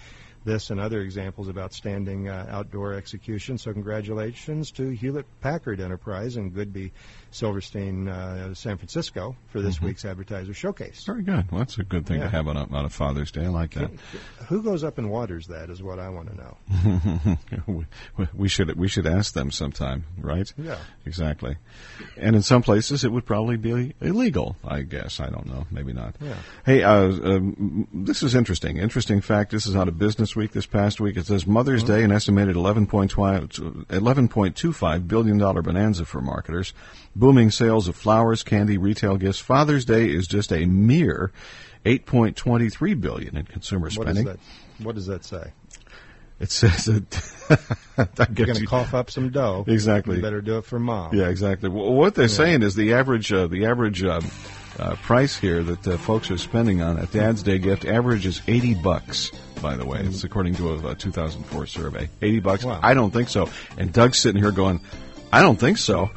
this and other examples of outstanding uh, outdoor execution. So congratulations to Hewlett Packard Enterprise and Goodby Silverstein uh, San Francisco for this Mhm. week's Advertiser Showcase. Very good. Well, that's a good thing Yeah. to have on a, on a Father's Day. I like that. Who goes up and waters that is what I want to know. <laughs> we, we should we should ask them sometime, right? Yeah. Exactly. And in some places, it would probably be illegal. I guess I don't know. Maybe not. Yeah. Hey, uh, um, this is interesting. Interesting fact. This is out of Business Week this past week. It says Mother's Day, an estimated 11.25 11.25 billion dollar bonanza for marketers. Booming sales of flowers, candy, retail gifts. Father's Day is just a mere 8.23 billion in consumer spending. does that? What does that say? It says that <laughs> You're going to cough up some dough. Exactly. You better do it for mom. Yeah, exactly. Well, what they're saying is the average uh, the average uh, uh, price here that uh, folks are spending on a Dad's Day gift average is eighty bucks. By the way, it's according to a, a 2004 survey. Eighty bucks. Wow. I don't think so. And Doug's sitting here going, I don't think so.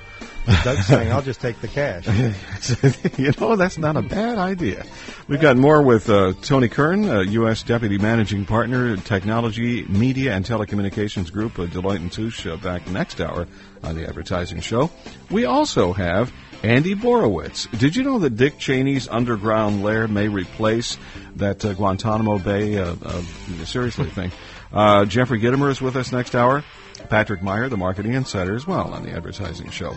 Doug's saying, "I'll just take the cash." <laughs> you know, that's not a bad idea. We've got more with uh, Tony Kern, uh, U.S. Deputy Managing Partner, Technology, Media, and Telecommunications Group, uh, Deloitte and Touche, uh, back next hour on the Advertising Show. We also have Andy Borowitz. Did you know that Dick Cheney's underground lair may replace that uh, Guantanamo Bay, uh, uh, seriously <laughs> thing? Uh, Jeffrey Gitomer is with us next hour. Patrick Meyer, the marketing insider, as well on the Advertising Show.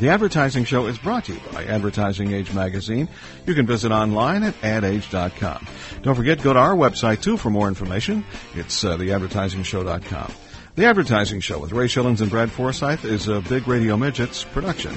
The Advertising Show is brought to you by Advertising Age Magazine. You can visit online at adage.com. Don't forget, go to our website too for more information. It's uh, theadvertisingshow.com. The Advertising Show with Ray Schillens and Brad Forsythe is a Big Radio Midgets production.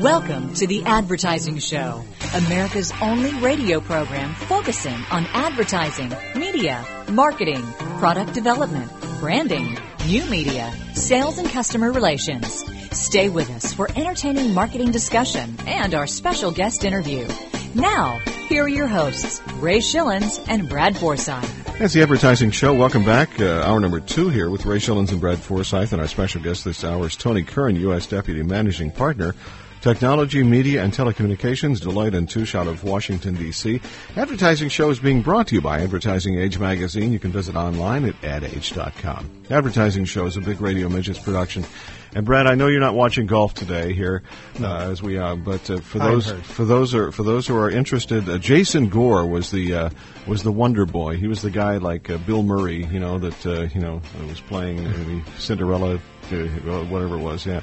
Welcome to the Advertising Show, America's only radio program focusing on advertising, media, marketing, product development, branding, new media, sales, and customer relations. Stay with us for entertaining marketing discussion and our special guest interview. Now, here are your hosts, Ray Schillens and Brad Forsythe. That's the Advertising Show. Welcome back. Uh, hour number two here with Ray Schillens and Brad Forsythe, and our special guest this hour is Tony Kern, U.S. Deputy Managing Partner, Technology, Media, and Telecommunications, Deloitte and Touche out of Washington, D.C. Advertising Show is being brought to you by Advertising Age Magazine. You can visit online at adage.com. Advertising Show is a big Radio Midgets production. And Brad, I know you're not watching golf today here, uh, as we are, but uh, for those for those are for those who are interested, uh, Jason Gore was the uh, was the Wonder Boy. He was the guy like uh, Bill Murray, you know, that uh, you know was playing <laughs> Cinderella, whatever it was. Yeah.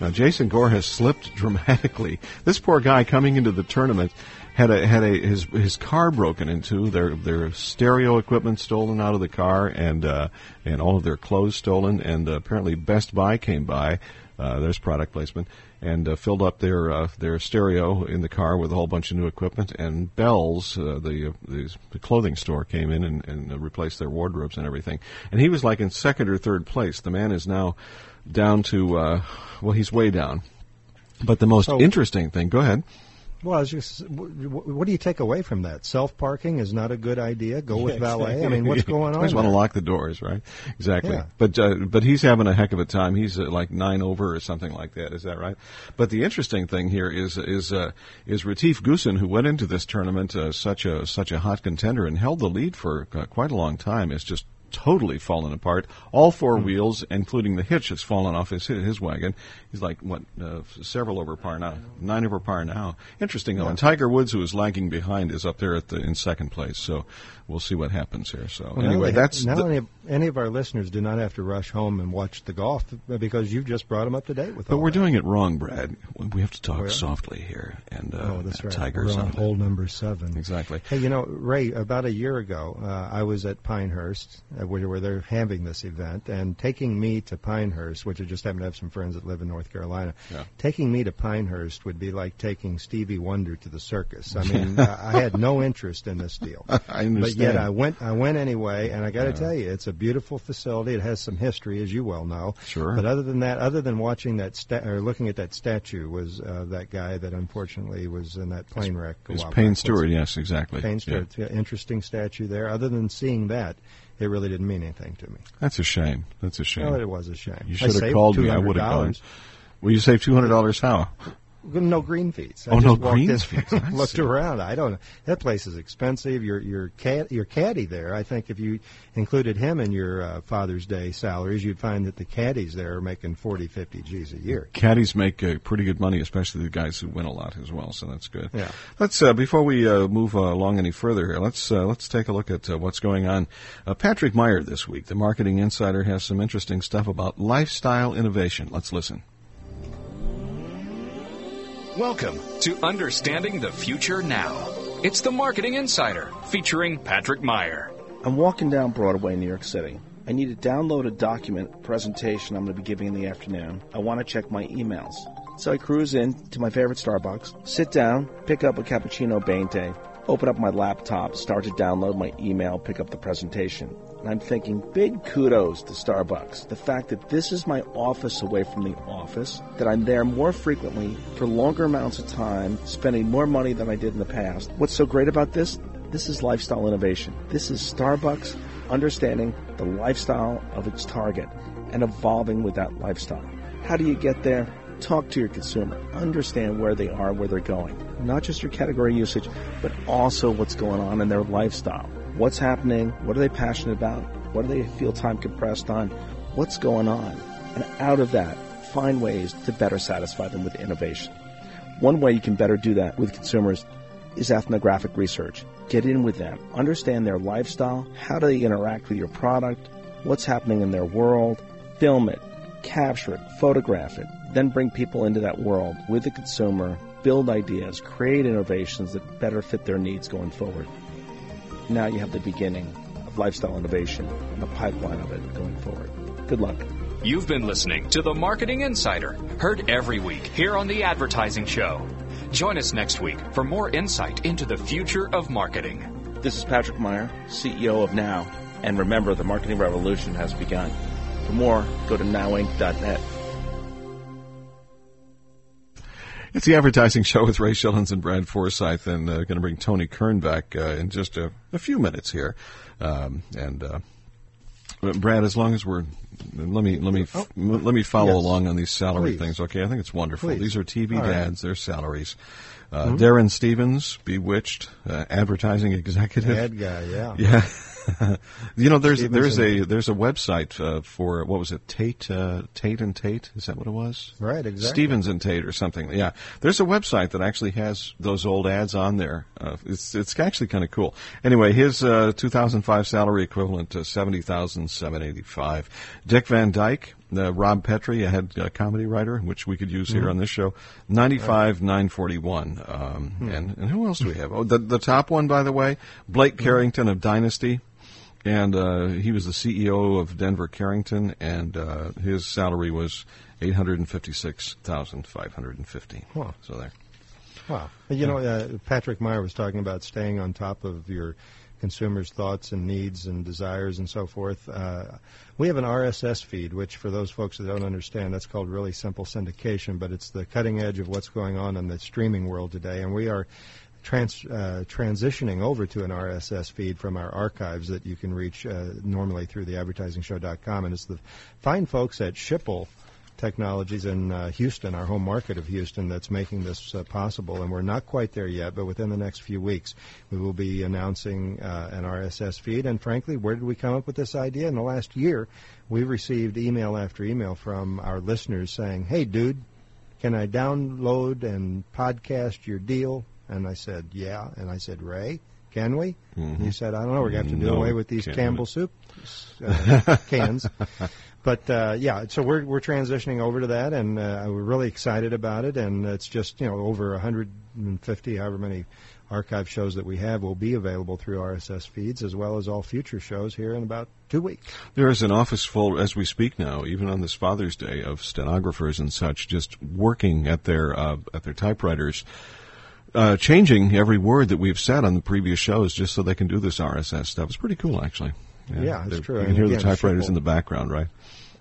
Now Jason Gore has slipped <laughs> dramatically. This poor guy coming into the tournament had a had a his his car broken into, their their stereo equipment stolen out of the car, and uh, and all of their clothes stolen. And uh, apparently Best Buy came by. Uh, there's product placement and uh, filled up their uh, their stereo in the car with a whole bunch of new equipment. And Bell's, uh, the, uh, the the clothing store, came in and, and replaced their wardrobes and everything. And he was like in second or third place. The man is now down to uh, well, he's way down. But the most So- interesting thing, go ahead. Well, I just, wh- wh- what do you take away from that? Self parking is not a good idea. Go with <laughs> Yeah, valet. exactly. I mean, what's going on? Always want to lock the doors, right? Exactly. Yeah. But uh, but he's having a heck of a time. He's uh, like nine over or something like that. Is that right? But the interesting thing here is is uh, is Retief Goosen, who went into this tournament uh, such a such a hot contender and held the lead for uh, quite a long time, is just totally fallen apart. All four wheels, including the hitch, has fallen off his his wagon. He's like what uh, several over par now, nine over par now. Interesting though. And Tiger Woods, who is lagging behind, is up there at the in second place. So we'll see what happens here. So Well, anyway, that's now the- any, of, our listeners do not have to rush home and watch the golf because you've just brought them up to date with. But we're that. doing it wrong, Brad. We have to talk softly here. And uh, oh, that's right. Tiger's we're on on hole number seven. Exactly. Hey, you know, Ray, about a year ago, uh, I was at Pinehurst uh, where, where they're having this event, and taking me to Pinehurst, which I just happen to have some friends that live in North Carolina. Yeah. Taking me to Pinehurst would be like taking Stevie Wonder to the circus. I <laughs> mean, I I had no interest in this deal, <laughs> I understand. but yet I went. I went anyway, and I got to tell you, it's a beautiful facility. It has some history, as you well know. Sure. But other than that, other than watching that sta- or looking at that statue, was uh, that guy that unfortunately was in that plane wreck. It's Payne back. Stewart, yes, exactly. Payne Stewart, yeah, interesting statue there. Other than seeing that, it really didn't mean anything to me. That's a shame. That's a shame. Well, it was a shame. You should have called me. I would have gone. $200. Well, you saved two hundred dollars. How? No green fees. I Oh, just no walked green in, fees. <laughs> Looked around. I don't know. That place is expensive. Your your cat your caddy there. I think if you included him in your uh, Father's Day salaries, you'd find that the caddies there are making forty, fifty G's a year. Caddies make uh, pretty good money, especially the guys who win a lot as well. So that's good. Yeah. Let's uh, before we uh, move uh, along any further here, let's uh, let's take a look at uh, what's going on. Uh, Patrick Meyer this week, the Marketing Insider, has some interesting stuff about lifestyle innovation. Let's listen. Welcome to Understanding the Future Now. It's the Marketing Insider featuring Patrick Meyer. I'm walking down Broadway, New York City. I need to download a document presentation I'm going to be giving in the afternoon. I want to check my emails. So I cruise in to my favorite Starbucks, sit down, pick up a cappuccino bente, open up my laptop, start to download my email, pick up the presentation. And I'm thinking big kudos to Starbucks. The fact that this is my office away from the office, that I'm there more frequently for longer amounts of time, spending more money than I did in the past. What's so great about this? This is lifestyle innovation. This is Starbucks understanding the lifestyle of its target and evolving with that lifestyle. How do you get there? Talk to your consumer. Understand where they are, where they're going. Not just your category usage, but also what's going on in their lifestyle. What's happening? What are they passionate about? What do they feel time compressed on? What's going on? And out of that, find ways to better satisfy them with innovation. One way you can better do that with consumers is ethnographic research. Get in with them, understand their lifestyle, how do they interact with your product, what's happening in their world, film it, capture it, photograph it, then bring people into that world with the consumer, build ideas, create innovations that better fit their needs going forward. Now you have the beginning of lifestyle innovation and the pipeline of it going forward. Good luck. You've been listening to the Marketing Insider, heard every week here on The Advertising Show. Join us next week for more insight into the future of marketing. This is Patrick Meyer, CEO of Now, and remember the marketing revolution has begun. For more, go to nowinc.net. It's the advertising show with Ray Schillens and Brad Forsythe, and uh, going to bring Tony Kern back uh, in just a, a few minutes here. Um, and uh, Brad, as long as we're let me let me f- m- let me follow Yes. along on these salary Please. things. Okay, I think it's wonderful. Please. These are TV All right. dads. Their salaries. Uh, Mhm. Darrin Stephens, Bewitched, uh, advertising executive. Ad guy, yeah. Yeah. <laughs> you know, there's there's a there's a website uh, for what was it Tate uh, Tate and Tate is that what it was? Right, exactly. Stevens and Tate or something. Yeah, there's a website that actually has those old ads on there. Uh, it's it's actually kind of cool. Anyway, his uh, 2005 salary equivalent to 70,785. Dick Van Dyke. Uh, Rob Petrie, a head uh, comedy writer, which we could use here Mhm. on this show, ninety-five nine forty-one. Um, Hmm. And and who else do we have? Oh, the the top one, by the way, Blake Carrington of Dynasty and uh, he was the CEO of Denver Carrington, and uh, his salary was eight hundred and fifty-six thousand five hundred and fifty. Wow. So there. Wow. You know, uh, Patrick Meyer was talking about staying on top of your consumers' thoughts and needs and desires and so forth. Uh, we have an RSS feed, which for those folks that don't understand, that's called really simple syndication, but it's the cutting edge of what's going on in the streaming world today. And we are trans, uh, transitioning over to an RSS feed from our archives that you can reach uh, normally through the advertisingshow.com. And it's the fine folks at Schipul Technologies in uh, Houston, our home market of Houston, that's making this uh, possible. And we're not quite there yet, but within the next few weeks, we will be announcing uh, an RSS feed. And frankly, where did we come up with this idea? In the last year, we've received email after email from our listeners saying, "Hey, dude, can I download and podcast your deal?" And I said, "Yeah." And I said, "Ray." Can we? Mhm. You said, I don't know. We're going to have to do No, away with these Campbell do soup uh, <laughs> cans. But uh, yeah, so we're we're transitioning over to that, and uh, we're really excited about it. And it's just you know over 150, however many archive shows that we have will be available through RSS feeds, as well as all future shows here in about two weeks. There is an office full, as we speak now, even on this Father's Day, of stenographers and such, just working at their uh, at their typewriters, uh, changing every word that we've said on the previous shows, just so they can do this RSS stuff. It's pretty cool, actually. Yeah, it's they're- true. You can And hear the typewriters in the background, right?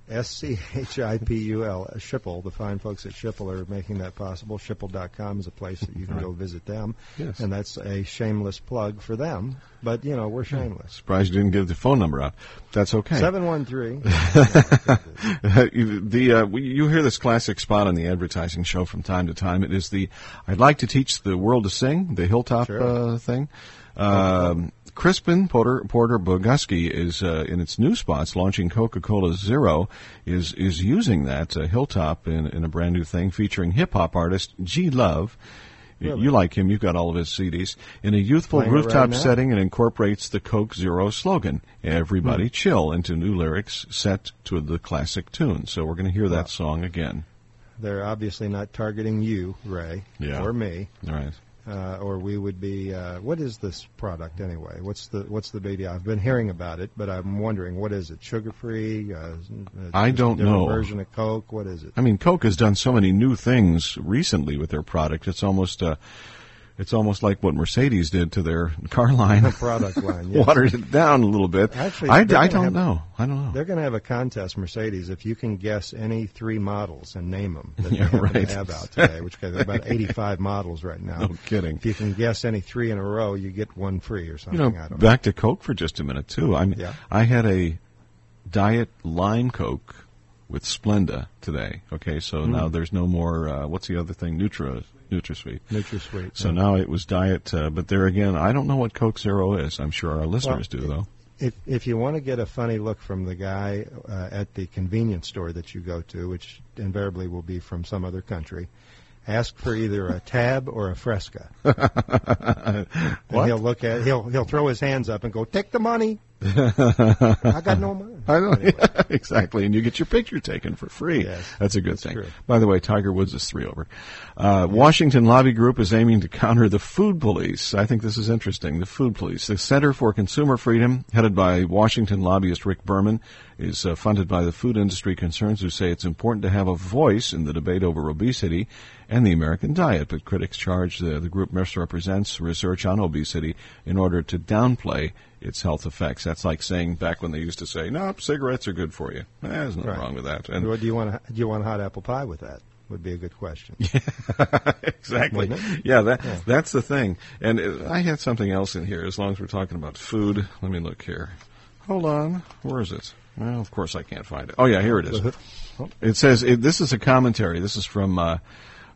S C H I P U L, Schipul. The fine folks at Schipul are making that possible. Schipul.com is a place that you can go visit them. Yes. And that's a shameless plug for them. But, you know, we're shameless. Surprised you didn't give the phone number out. That's okay. 713. <laughs> the uh, you hear this classic spot on the advertising show from time to time. It is the "I'd like to teach the world to sing" the Hilltop uh, thing. Um, Crispin Porter Porter Bogusky is uh, in its new spots launching Coca-Cola Zero is is using that uh, Hilltop in in a brand new thing featuring hip hop artist G Love. Really? You like him. You've got all of his CDs. In a youthful Playing it right rooftop setting, it incorporates the Coke Zero slogan, Everybody Hmm. Chill, into new lyrics set to the classic tune. So we're going to hear that Wow. song again. They're obviously not targeting you, Ray, Yeah. or me. All right. Uh, or we would be. Uh, what is this product anyway? What's the What's the baby? I've been hearing about it, but I'm wondering what is it? Sugar free? Uh, I don't know. Version of Coke? What is it? I mean, Coke has done so many new things recently with their product. It's almost uh, it's almost like what Mercedes did to their <laughs> car line. Product line, yes. Watered it down a little bit. Actually, I, I don't have- know. I don't know. They're going to have a contest, Mercedes, if you can guess any three models and name them that Yeah, they right. to have out today, which there are about <laughs> 85 models right now. No kidding. If you can guess any three in a row, you get one free or something. You know, back to Coke for just a minute too. I mean, Yeah. I had a diet lime Coke with Splenda today. Okay, so Mm. now there's no more. Uh, what's the other thing? Nutra, NutraSweet. NutraSweet. So yeah. now it was diet, uh, but there again, I don't know what Coke Zero is. I'm sure our listeners Well, do though. If if you want to get a funny look from the guy uh, at the convenience store that you go to, which invariably will be from some other country, ask for either a <laughs> tab or a Fresca. <laughs> and What? he'll look at he'll he'll throw his hands up and go, "Take the money." <laughs> I got no money. I know <laughs> exactly, and you get your picture taken for free. Yes, that's a good thing. true. By the way, Tiger Woods is three over. Uh, Washington Lobby Group is aiming to counter the food police. I think this is interesting. The food police, the Center for Consumer Freedom, headed by Washington lobbyist Rick Berman, is uh, funded by the food industry concerns who say it's important to have a voice in the debate over obesity and the American diet. But critics charge the, the group misrepresents research on obesity in order to downplay its health effects. That's like saying back when they used to say, "No, cigarettes are good for you." Eh, there's nothing Right. wrong with that. And What do you want? Do you want hot apple pie with that? Would be a good question. <laughs> exactly. Yeah, that Yeah. that's the thing. And uh, I had something else in here. As long as we're talking about food, let me look here. Hold on, where is it? Well, of course I can't find it. Oh yeah, here it is. It says it, this is a commentary. This is from. Uh,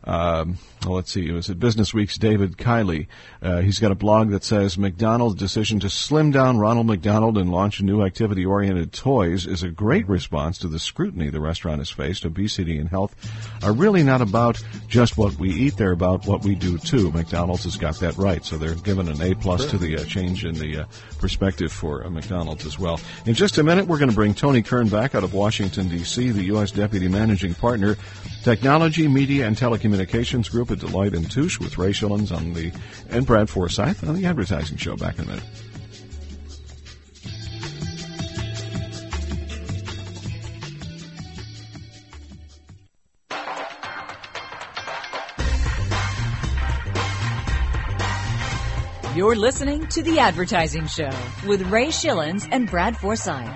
um, well, let's see. It was at Business Week's David Kiley. Uh, he's got a blog that says McDonald's decision to slim down Ronald McDonald and launch new activity-oriented toys is a great response to the scrutiny the restaurant has faced. Obesity and health are really not about just what we eat; they're about what we do too. McDonald's has got that right, so they're given an A plus to the uh, change in the uh, perspective for uh, McDonald's as well. In just a minute, we're going to bring Tony Kern back out of Washington D.C., the U.S. Deputy Managing Partner, Technology, Media, and Telecommunications Group at Deloitte and Touche, with Ray Schillens on the and Brad Forsythe on the Advertising Show. Back in a minute. You're listening to The Advertising Show with Ray Schillens and Brad Forsythe.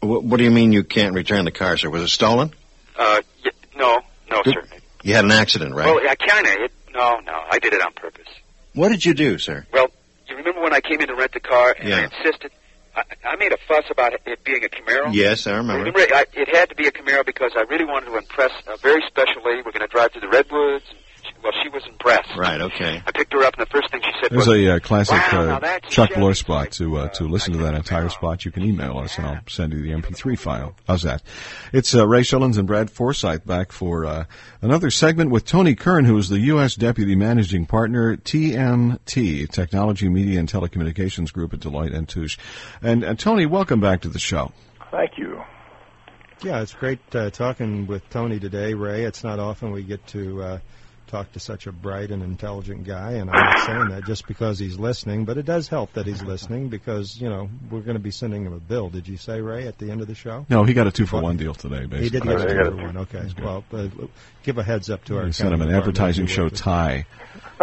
What, what do you mean you can't return the car, sir? Was it stolen? Uh, y- no, no, sir. You had an accident, right? Well, I kind of. No, no, I did it on purpose. what did you do, sir? Well, you remember when I came in to rent the car and I insisted? I, I made a fuss about it, being a Camaro. Yes, I remember. Remember, I, it had to be a Camaro because I really wanted to impress a very special lady. We're going to drive through the redwoods. And well, she was impressed. Right, okay. I picked her up, and the first thing she said There's was, a uh, classic Wow, uh, now that's a Chuck Chevy. Blore spot to uh, to listen to that entire spot. You can email us, and I'll send you the MP3 file. How's that? It's uh, Ray Schillens and Brad Forsythe back for uh, another segment with Tony Kern, who is the U.S. Deputy Managing Partner, TMT, Technology, Media, and Telecommunications Group at Deloitte and Touche. And uh, Tony, welcome back to the show. Thank you. Yeah, it's great uh, talking with Tony today, Ray. It's not often we get to uh, talk to such a bright and intelligent guy, and I'm not saying that just because he's listening, but it does help that he's listening because you know we're going to be sending him a bill. Did you say Ray at the end of the show? No, he got a two for one deal today. Basically, He did get a two for one. Okay, well, uh, give a heads up to our. We sent him an advertising show department. tie.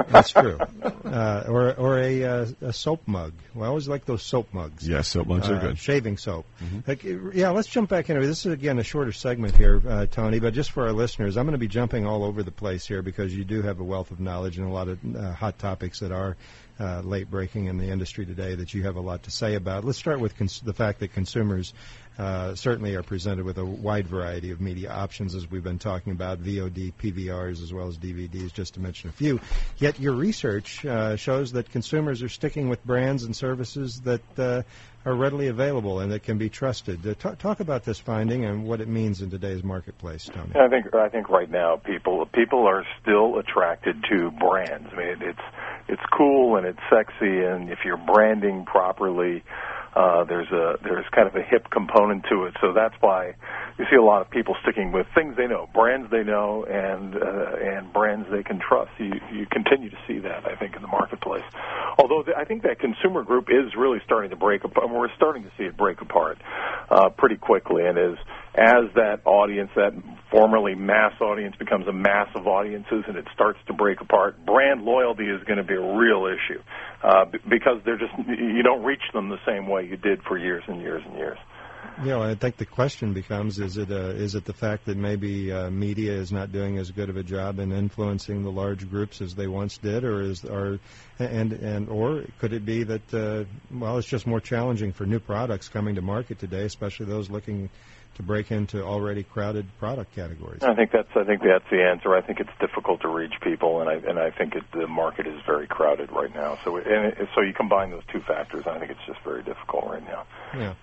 That's true. Uh, or or a, uh, a soap mug. Well, I always like those soap mugs. Yes, soap mugs are Uh, good. Shaving soap. Like, yeah, let's jump back into this. Is again a shorter segment here, uh, Tony, but just for our listeners, I'm going to be jumping all over the place here because you do have a wealth of knowledge and a lot of uh, hot topics that are uh, late breaking in the industry today that you have a lot to say about. Let's start with cons- the fact that consumers uh, certainly are presented with a wide variety of media options, as we've been talking about VOD, PVRs, as well as DVDs, just to mention a few. Yet your research uh, shows that consumers are sticking with brands and services that uh, are readily available and that can be trusted. Uh, talk, talk about this finding and what it means in today's marketplace, Tony. I think I think right now people people are still attracted to brands. I mean, it's it's cool and it's sexy, and if you're branding properly, uh, there's a there's kind of a hip component to it. So that's why you see a lot of people sticking with things they know, brands they know, and uh, and brands they can trust. You you continue to see that I think in the marketplace. Although I think that consumer group is really starting to break apart. We're starting to see it break apart uh, pretty quickly, and as as that audience, that formerly mass audience, becomes a mass of audiences and it starts to break apart, brand loyalty is going to be a real issue uh, because they're just you don't reach them the same way you did for years and years and years. You know, I think the question becomes: Is it is it the fact that maybe uh, media is not doing as good of a job in influencing the large groups as they once did, or is or and and or could it be that uh, well, it's just more challenging for new products coming to market today, especially those looking to break into already crowded product categories? I think that's I think that's the answer. I think it's difficult to reach people, and I and I think it, the market is very crowded right now. So and it, so you combine those two factors, and I think it's just very difficult right now. Yeah.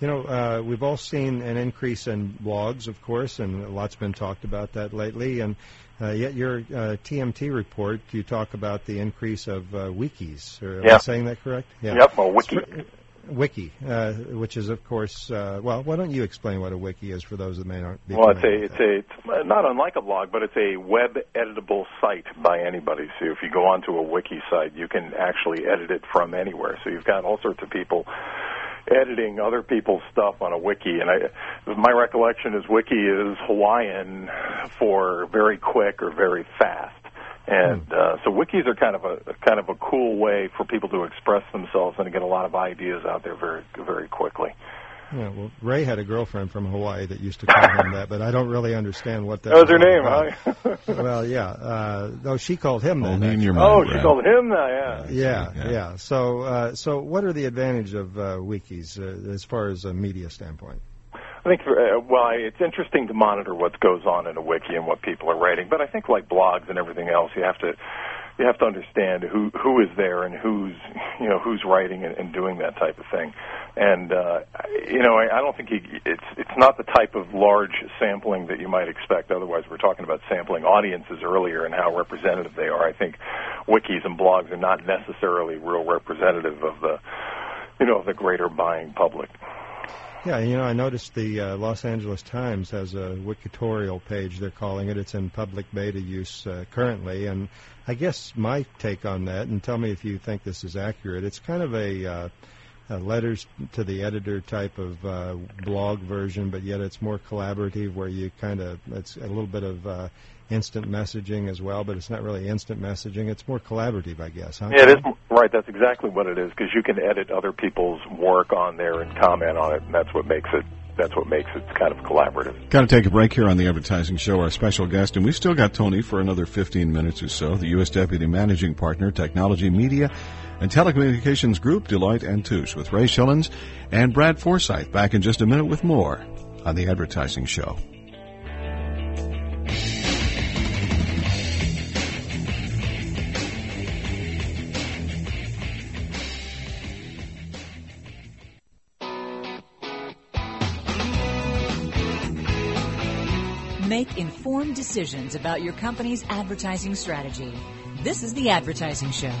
You know, uh, we've all seen an increase in blogs, of course, and a lot's been talked about that lately. And uh, yet, your uh, TMT report, you talk about the increase of uh, wikis. Or, Am I saying that correct? Yeah. Yep, a wiki. Wiki, uh, which is, of course, uh, well, why don't you explain what a wiki is for those that may not be Well, it's a it's a it's not unlike a blog, but it's a web editable site by anybody. So if you go onto a wiki site, you can actually edit it from anywhere. So you've got all sorts of people editing other people's stuff on a wiki. And I, my recollection is wiki is Hawaiian for very quick or very fast. And uh, so wikis are kind of a kind of a cool way for people to express themselves and to get a lot of ideas out there very very quickly. Yeah, well, Ray had a girlfriend from Hawaii that used to call him that, but I don't really understand what that, That was her name, huh? <laughs> well, yeah. Uh, no, she called him that. Only in your actually. Oh, mind, she Brad. called him that. Yeah. Yeah, yeah. So, uh, so what are the advantages of uh, wikis uh, as far as a media standpoint? I think, uh, well, it's interesting to monitor what goes on in a wiki and what people are writing. But I think, like blogs and everything else, you have to you have to understand who who is there and who's you know who's writing and, and doing that type of thing. And uh, you know, I, I don't think you, it's it's not the type of large sampling that you might expect. Otherwise, we're talking about sampling audiences earlier and how representative they are. I think wikis and blogs are not necessarily real representative of the you know the greater buying public. Yeah, you know, I noticed the uh, Los Angeles Times has a wikitorial page. They're calling it. It's in public beta use uh, currently, and I guess my take on that, and tell me if you think this is accurate. It's kind of a, uh, a letters to the editor type of uh, blog version, but yet it's more collaborative, where you kind of it's a little bit of uh, instant messaging as well, but it's not really instant messaging. It's more collaborative, I guess. Huh? Yeah, it is right. That's exactly what it is because you can edit other people's work on there and comment on it, and that's what makes it. That's what makes it kind of collaborative. Got to take a break here on the advertising show. Our special guest, and we've still got Tony for another 15 minutes or so, the U.S. Deputy Managing Partner, Technology, Media, and Telecommunications Group, Deloitte and Touche, with Ray Schillens and Brad Forsythe. Back in just a minute with more on the advertising show. Informed decisions about your company's advertising strategy. This is the Advertising Show.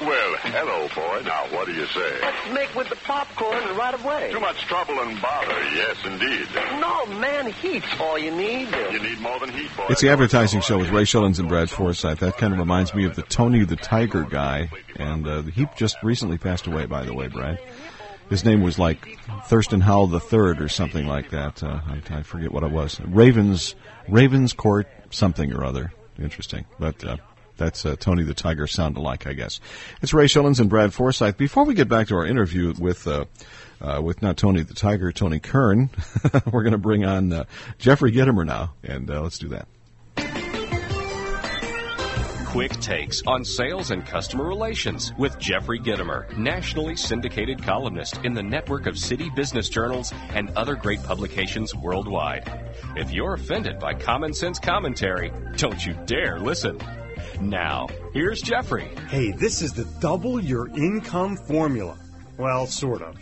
Well, Hello, boy. Now, what do you say? Let's make with the popcorn right away. Too much trouble and bother. Yes, indeed. No, man, heat's all you need. You need more than heat, boy. It's the advertising show with Ray Schillens and Brad Forsythe. That kind of reminds me of the Tony the Tiger guy, and uh, he just recently passed away. By the way, Brad. His name was like Thurston Howell the Third or something like that. Uh, I, I forget what it was. Ravens, Ravens Court, something or other. Interesting, but. Uh, that's uh, Tony the Tiger sound alike, I guess. It's Ray Schillens and Brad Forsythe. Before we get back to our interview with uh, uh, with not Tony the Tiger, Tony Kern, <laughs> we're going to bring on uh, Jeffrey Gitomer now, and let's do that. Quick takes on sales and customer relations with Jeffrey Gitomer, nationally syndicated columnist in the network of city business journals and other great publications worldwide. If you're offended by common sense commentary, don't you dare listen. Now, here's Jeffrey. Hey, this is the double your income formula. Well, sort of.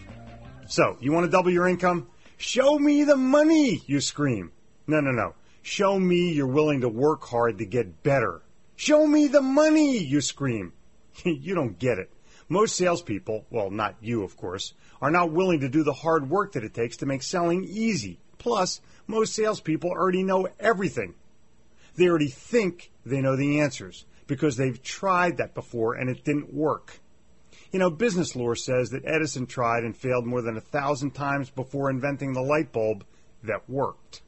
So, you want to double your income? Show me the money, you scream. No, no, no. Show me you're willing to work hard to get better. Show me the money, you scream. <laughs> you don't get it. Most salespeople, well, not you, of course, are not willing to do the hard work that it takes to make selling easy. Plus, most salespeople already know everything. They already think they know the answers because they've tried that before and it didn't work. You know, business lore says that Edison tried and failed more than a thousand times before inventing the light bulb that worked.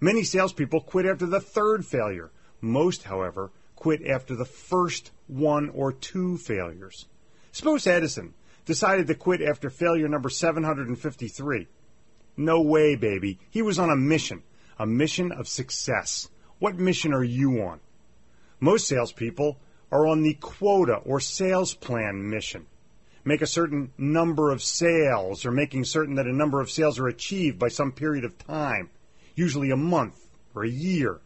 Many salespeople quit after the third failure. Most, however, quit after the first one or two failures. Suppose Edison decided to quit after failure number 753. No way, baby. He was on a mission, a mission of success. What mission are you on? Most salespeople are on the quota or sales plan mission. Make a certain number of sales or making certain that a number of sales are achieved by some period of time, usually a month or a year.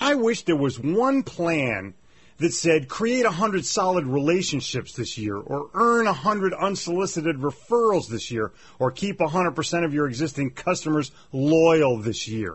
I wish there was one plan that said create 100 solid relationships this year or earn 100 unsolicited referrals this year or keep 100% of your existing customers loyal this year.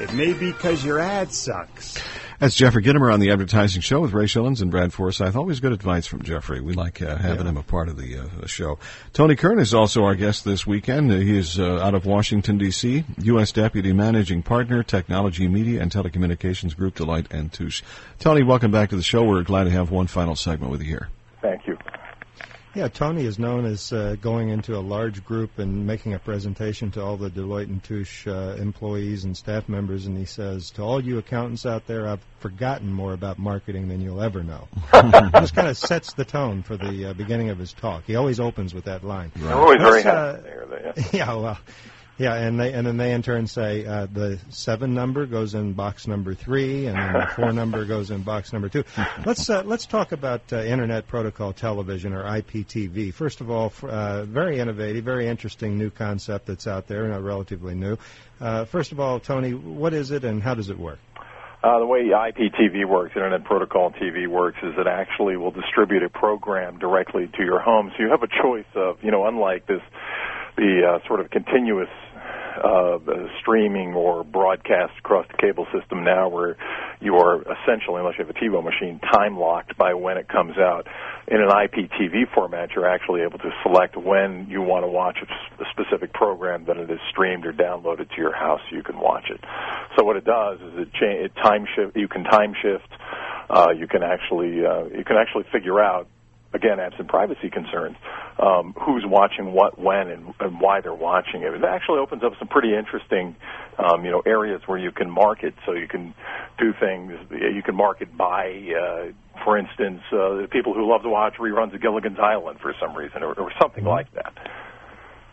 it may be because your ad sucks. That's Jeffrey Gitomer on the Advertising Show with Ray Schillens and Brad Forsythe. Always good advice from Jeffrey. We like uh, having Yeah. him a part of the, uh, show. Tony Kern is also our guest this weekend. Uh, he is uh, out of Washington, D.C., U.S. Deputy Managing Partner, Technology, Media, and Telecommunications Group, Deloitte and Touche. Tony, welcome back to the show. We're glad to have one final segment with you here. Thank you. Yeah, Tony is known as uh, going into a large group and making a presentation to all the Deloitte and Touche uh, employees and staff members, and he says, "To all you accountants out there, I've forgotten more about marketing than you'll ever know." <laughs> Just kind of sets the tone for the uh, beginning of his talk. He always opens with that line. They're always very Let's, uh, happy there. <laughs> Yeah, well, yeah, and they and then they in turn say uh, the seven number goes in box number three, and then the four <laughs> number goes in box number two. Let's uh, let's talk about uh, Internet Protocol Television or IPTV. First of all, uh, very innovative, very interesting new concept that's out there, not relatively new. Uh, first of all, Tony, what is it and how does it work? Uh, the way IPTV works, Internet Protocol TV works, is it actually will distribute a program directly to your home. So you have a choice of, you know, unlike this, the uh, sort of continuous uh, streaming or broadcast across the cable system now, where you are essentially, unless you have a TiVo machine, time locked by when it comes out. In an IPTV format, you're actually able to select when you want to watch a specific program that it is streamed or downloaded to your house so you can watch it. So what it does is it, cha- it time shift. You can time shift. Uh, you can actually uh, you can actually figure out again, absent privacy concerns, um, who's watching what, when, and, and why they're watching it. It actually opens up some pretty interesting, um, you know, areas where you can market. So you can do things. You can market by, uh, for instance, uh, people who love to watch reruns of Gilligan's Island for some reason, or, or something like that.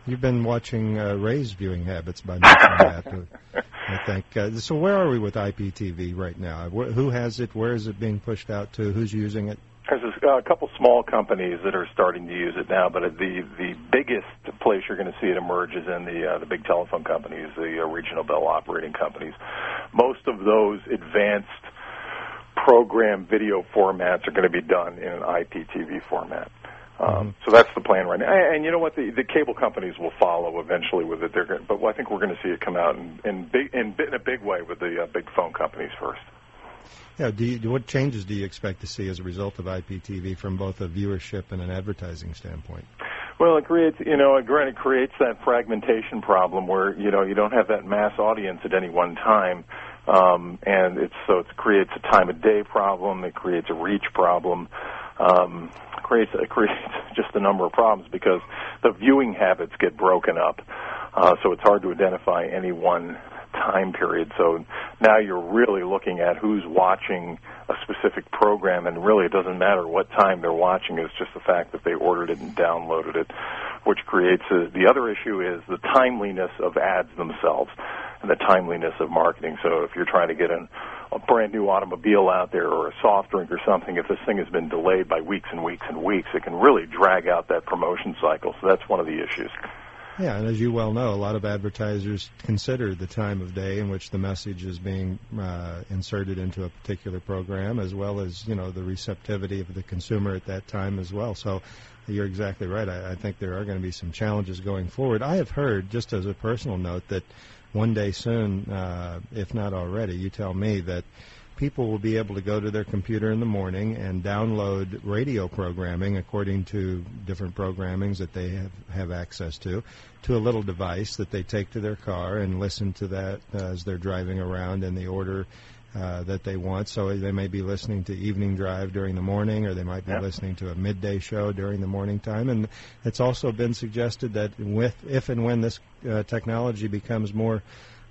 You've been watching uh, Ray's viewing habits by mentioning that. <laughs> I think. Uh, so where are we with IPTV right now? Wh- who has it? Where is it being pushed out to? Who's using it? There's a uh, couple small companies that are starting to use it now, but the the biggest place you're going to see it emerge is in the uh, the big telephone companies, the uh, regional bell operating companies. Most of those advanced program video formats are going to be done in an IPTV format. Um, so that's the plan right now. And, and you know what? The, the cable companies will follow eventually with it. They're going, but I think we're going to see it come out in, in big in, in a big way with the uh, big phone companies first. Yeah. Do you, what changes do you expect to see as a result of IPTV from both a viewership and an advertising standpoint? Well, it creates, you know, it creates that fragmentation problem where you know you don't have that mass audience at any one time, um, and it's so it creates a time of day problem. It creates a reach problem. Um, creates it creates <laughs> just a number of problems because the viewing habits get broken up. Uh, so it's hard to identify any one time period. So now you're really looking at who's watching a specific program, and really it doesn't matter what time they're watching. It's just the fact that they ordered it and downloaded it, which creates a, the other issue is the timeliness of ads themselves and the timeliness of marketing. So if you're trying to get an a brand new automobile out there or a soft drink or something, if this thing has been delayed by weeks and weeks and weeks, it can really drag out that promotion cycle. So that's one of the issues. Yeah, and as you well know, a lot of advertisers consider the time of day in which the message is being uh, inserted into a particular program, as well as you know the receptivity of the consumer at that time as well. So you're exactly right. I, I think there are going to be some challenges going forward. I have heard, just as a personal note, that one day soon, uh, if not already, you tell me that people will be able to go to their computer in the morning and download radio programming according to different programmings that they have, have access to to a little device that they take to their car and listen to that uh, as they're driving around in the order uh, that they want. So they may be listening to Evening Drive during the morning, or they might be Yep. listening to a midday show during the morning time. And it's also been suggested that with if and when this uh, technology becomes more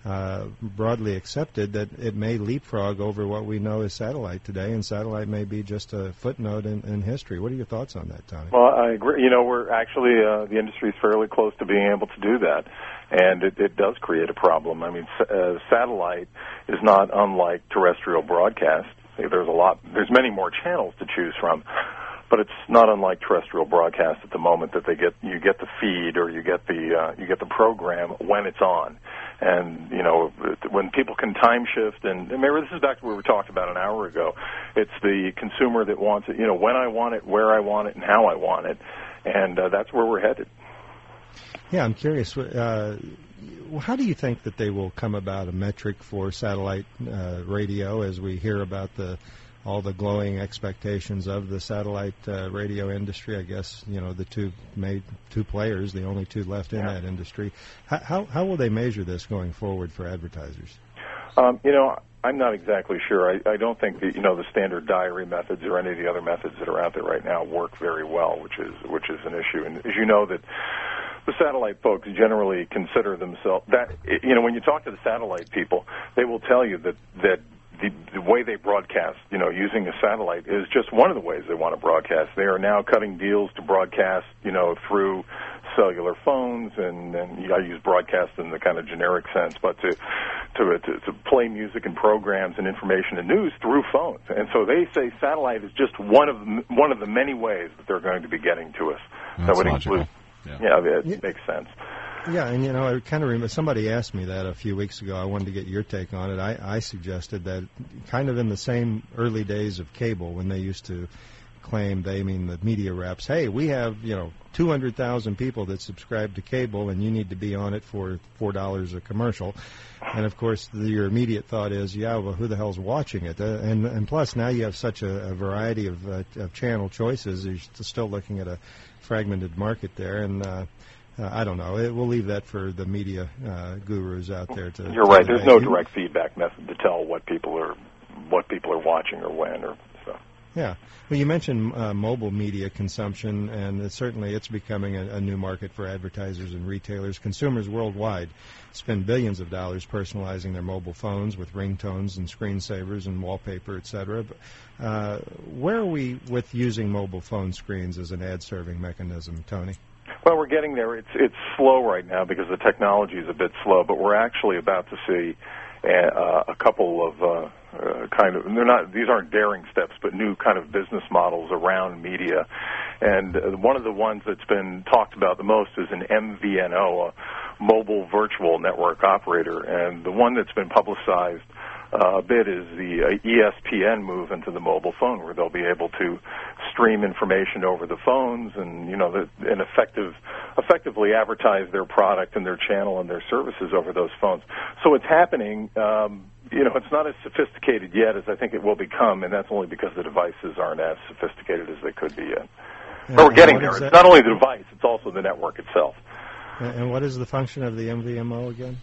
uh, broadly accepted, that it may leapfrog over what we know as satellite today, and satellite may be just a footnote in, in history. What are your thoughts on that, Tony? Well, I agree. You know, we're actually uh, the industry is fairly close to being able to do that, and it, it does create a problem. I mean, uh, satellite is not unlike terrestrial broadcast. There's a lot. There's many more channels to choose from, but it's not unlike terrestrial broadcast at the moment that they get you get the feed or you get the uh, you get the program when it's on. And you know when people can time shift, and remember this is back to what we talked about an hour ago. It's the consumer that wants it, you know, when I want it, where I want it, and how I want it, and uh, that's where we're headed. Yeah, I'm curious. Uh, how do you think that they will come about a metric for satellite uh, radio as we hear about the all the glowing expectations of the satellite uh, radio industry? I guess you know the two made two players, the only two left in that industry. How, how how will they measure this going forward for advertisers? Um, you know, I'm not exactly sure. I, I don't think that you know the standard diary methods or any of the other methods that are out there right now work very well, which is which is an issue. And as you know, that the satellite folks generally consider themselves that you know when you talk to the satellite people, they will tell you that that the, the way they broadcast, you know, using a satellite is just one of the ways they want to broadcast. They are now cutting deals to broadcast, you know, through cellular phones, and, and I use broadcast in the kind of generic sense, but to, to to to play music and programs and information and news through phones. And so they say satellite is just one of the, one of the many ways that they're going to be getting to us. That's that would logical. include, yeah, it makes sense. Yeah, and you know, I kind of remember somebody asked me that a few weeks ago. I wanted to get your take on it. I, I suggested that kind of in the same early days of cable when they used to claim they mean the media reps, hey, we have you know 200,000 people that subscribe to cable, and you need to be on it for four dollars a commercial. And of course, the, your immediate thought is, yeah, well, who the hell's watching it? Uh, and and plus, now you have such a, a variety of, uh, of channel choices. You're still looking at a fragmented market there, and uh, uh, I don't know. It, we'll leave that for the media uh, gurus out there to. You're right. There's no direct feedback method to tell what people are what people are watching or when or so. Yeah. Well, you mentioned uh, mobile media consumption, and it certainly it's becoming a, a new market for advertisers and retailers. Consumers worldwide spend billions of dollars personalizing their mobile phones with ringtones and screensavers and wallpaper, etc. But, uh, where are we with using mobile phone screens as an ad-serving mechanism, Tony? Well, we're getting there. It's it's slow right now because the technology is a bit slow, but we're actually about to see uh, a couple of uh, uh, kind of. They're not. These aren't daring steps, but new kind of business models around media. And uh, one of the ones that's been talked about the most is an MVNO, a mobile virtual network operator, and the one that's been publicized uh, a bit is the uh, ESPN move into the mobile phone, where they'll be able to stream information over the phones and you know the, and effective effectively advertise their product and their channel and their services over those phones. So it's happening. Um, you know, it's not as sophisticated yet as I think it will become, and that's only because the devices aren't as sophisticated as they could be yet. But we're getting there. It's that- not only the device; it's also the network itself. And what is the function of the MVNO again?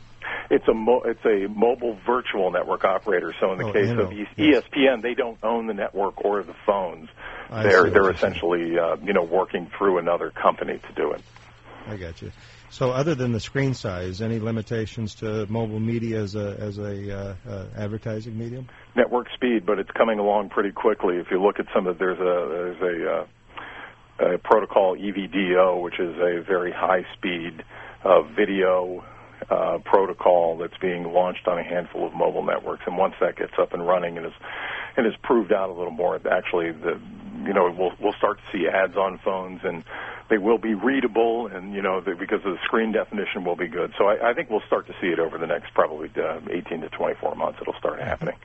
It's a mo- it's a mobile virtual network operator. So in the Oh, case of E- ESPN, they don't own the network or the phones. I they're they're essentially uh, you know working through another company to do it. I got you. So, other than the screen size, any limitations to mobile media as a as a uh, uh, advertising medium? network speed, but it's coming along pretty quickly. If you look at some of there's a there's a, uh, a protocol EVDO, which is a very high speed uh, video uh, protocol that's being launched on a handful of mobile networks. And once that gets up and running and is and is proved out a little more, actually the you know we'll we'll start to see ads on phones and they will be readable and you know the, because the screen definition will be good. So I, I think we'll start to see it over the next probably uh, 18 to 24 months. It'll start happening.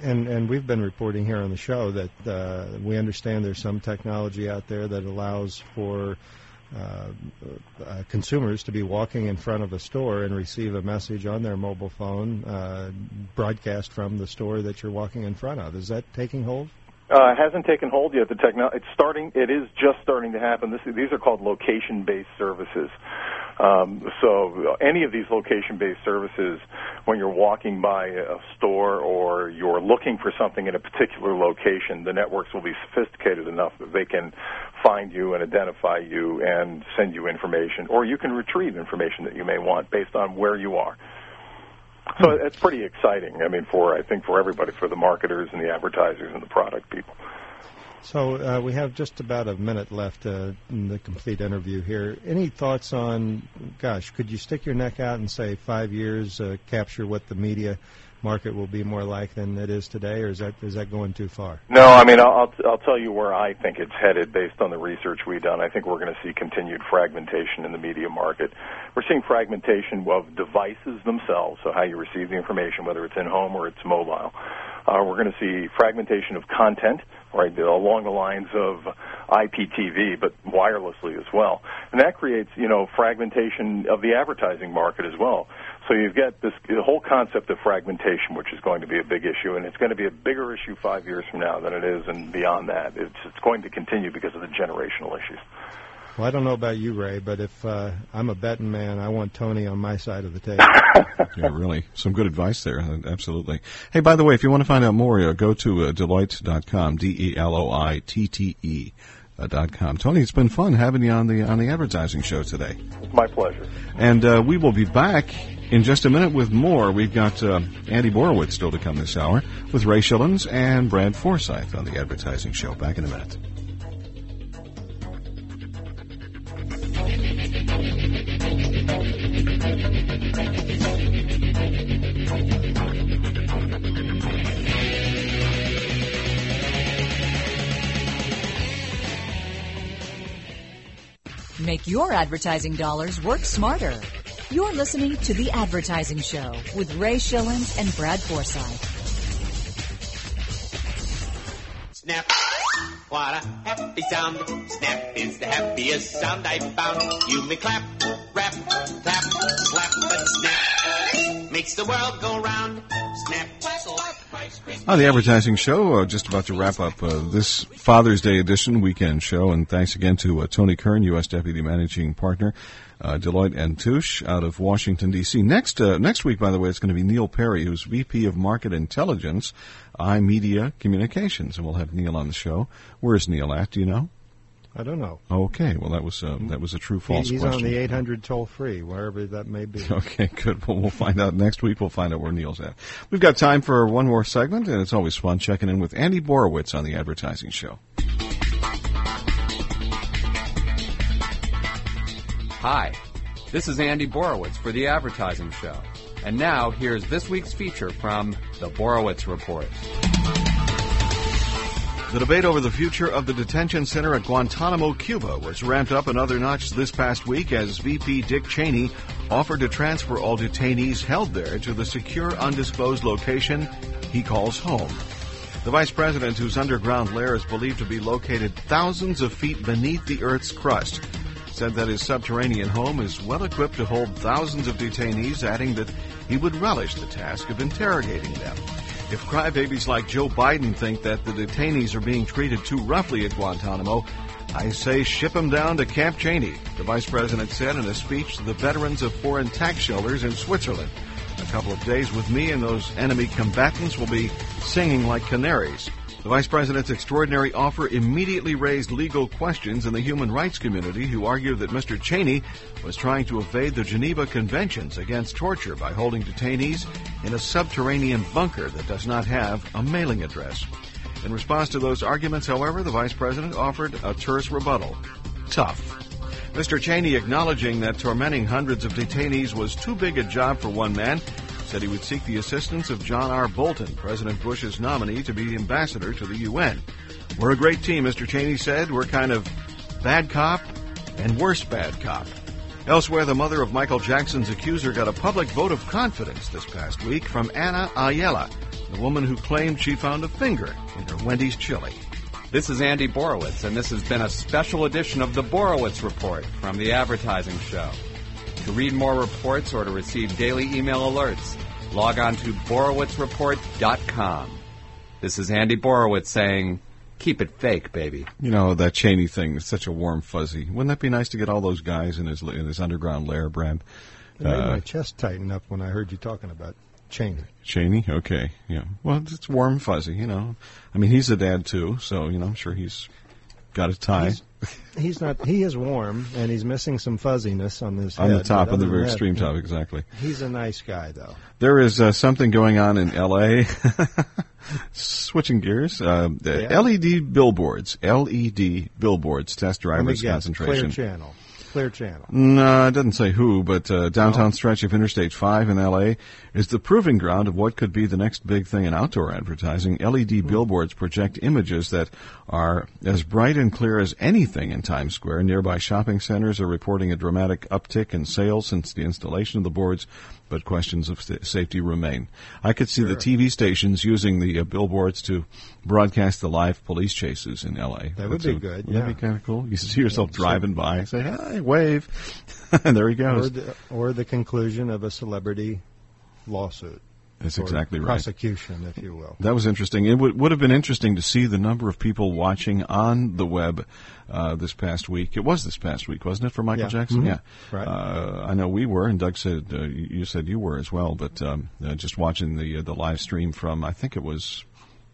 And and we've been reporting here on the show that uh, we understand there's some technology out there that allows for uh, uh, consumers to be walking in front of a store and receive a message on their mobile phone uh, broadcast from the store that you're walking in front of. Is that taking hold? Uh, it hasn't taken hold yet. The techno- it's starting. It is just starting to happen. This, these are called location-based services. Um, so any of these location-based services, when you're walking by a store or you're looking for something in a particular location, the networks will be sophisticated enough that they can find you and identify you and send you information, or you can retrieve information that you may want based on where you are. So it's pretty exciting. I mean, for I think for everybody, for the marketers and the advertisers and the product people. So uh, we have just about a minute left uh, in the complete interview here. Any thoughts on, gosh, could you stick your neck out and say five years uh, capture what the media market will be more like than it is today, or is that is that going too far? No, I mean, I'll, I'll tell you where I think it's headed based on the research we've done. I think we're going to see continued fragmentation in the media market. We're seeing fragmentation of devices themselves, so how you receive the information, whether it's in home or it's mobile. Uh, we're going to see fragmentation of content, right, along the lines of IPTV, but wirelessly as well. And that creates, you know, fragmentation of the advertising market as well. So you've got this the whole concept of fragmentation, which is going to be a big issue, and it's going to be a bigger issue five years from now than it is, and beyond that, it's it's going to continue because of the generational issues. Well, I don't know about you, Ray, but if uh, I'm a betting man, I want Tony on my side of the table. <laughs> yeah, really. Some good advice there. Absolutely. Hey, by the way, if you want to find out more, uh, go to uh, Deloitte.com, D-E-L-O-I-T-T-E uh, dot com. Tony, it's been fun having you on the on the advertising show today. It's my pleasure. And uh, we will be back in just a minute with more. We've got uh, Andy Borowitz still to come this hour with Ray Schillens and Brad Forsythe on the advertising show. Back in a minute. Make your advertising dollars work smarter. You're listening to The Advertising Show with Ray Schillens and Brad Forsythe. Snap. What a happy sound. Snap is the happiest sound I've found. You may clap, rap, tap, slap, but snap makes the world go round. Snap. On the advertising show, uh, just about to wrap up uh, this Father's Day edition weekend show, and thanks again to uh, Tony Kern, U.S. Deputy Managing Partner, uh, Deloitte and Touche out of Washington D.C. Next uh, next week, by the way, it's going to be Neil Perry, who's VP of Market Intelligence, iMedia Communications, and we'll have Neil on the show. Where's Neil at? Do you know? I don't know. Okay, well that was uh, that was a true false He- He's question. on the 800 toll free, wherever that may be. <laughs> Okay, good. Well, we'll find out next week. We'll find out where Neil's at. We've got time for one more segment, and it's always fun checking in with Andy Borowitz on the Advertising Show. Hi, this is Andy Borowitz for The Advertising Show. And now, here's this week's feature from the Borowitz Report. The debate over the future of the detention center at Guantanamo, Cuba was ramped up another notch this past week as VP Dick Cheney offered to transfer all detainees held there to the secure undisclosed location he calls home. The vice president, whose underground lair is believed to be located thousands of feet beneath the Earth's crust, said that his subterranean home is well equipped to hold thousands of detainees, adding that he would relish the task of interrogating them. If crybabies like Joe Biden think that the detainees are being treated too roughly at Guantanamo, I say ship them down to Camp Cheney, the vice president said in a speech to the veterans of foreign tax shelters in Switzerland. A couple of days with me and those enemy combatants will be singing like canaries. The vice president's extraordinary offer immediately raised legal questions in the human rights community who argued that Mr. Cheney was trying to evade the Geneva Conventions against torture by holding detainees in a subterranean bunker that does not have a mailing address. In response to those arguments, however, the vice president offered a terse rebuttal. Tough. Mr. Cheney, acknowledging that tormenting hundreds of detainees was too big a job for one man, said he would seek the assistance of John R. Bolton, President Bush's nominee to be ambassador to the UN. We're a great team, Mr. Cheney said. We're kind of bad cop and worse bad cop. Elsewhere, the mother of Michael Jackson's accuser got a public vote of confidence this past week from Anna Ayala, the woman who claimed she found a finger in her Wendy's chili. This is Andy Borowitz, and this has been a special edition of the Borowitz Report from the Advertising Show. To read more reports or to receive daily email alerts, log on to borowitzreport.com. This is Andy Borowitz saying, keep it fake, baby. You know, that Cheney thing is such a warm fuzzy. Wouldn't that be nice to get all those guys in his in his underground lair, Brad? It made Uh, my chest tighten up when I heard you talking about Cheney. Cheney, okay, yeah. Well, it's warm fuzzy, you know. I mean, he's a dad too, so you know, I'm sure he's got a tie He's, he's not. He is warm, and he's missing some fuzziness on this on the top, on the very extreme top, exactly. He's a nice guy, though. There is uh, something going on in L.A. <laughs> Switching gears, uh, the Yeah. LED billboards, LED billboards test drivers guess. concentration. Clear Channel. Clear Channel. No, it doesn't say who, but uh, downtown stretch of Interstate 5 in LA is the proving ground of what could be the next big thing in outdoor advertising. LED billboards project images that are as bright and clear as anything in Times Square. Nearby shopping centers are reporting a dramatic uptick in sales since the installation of the boards, but questions of safety remain. I could see the TV stations using the uh, billboards to broadcast the live police chases in LA. That would That's be a- good, Would that be kind of cool? You see yourself driving by, say, hi, wave. and <laughs> there he goes. Or the, or the conclusion of a celebrity lawsuit. That's exactly right. Prosecution, if you will. That was interesting. It would, would have been interesting to see the number of people watching on the web uh, this past week. It was this past week, wasn't it, for Michael Yeah. Jackson? Mhm. Yeah. Right. Uh, I know we were, and Doug said uh, you you said you were as well. But um, uh, just watching the uh, the live stream from, I think it was.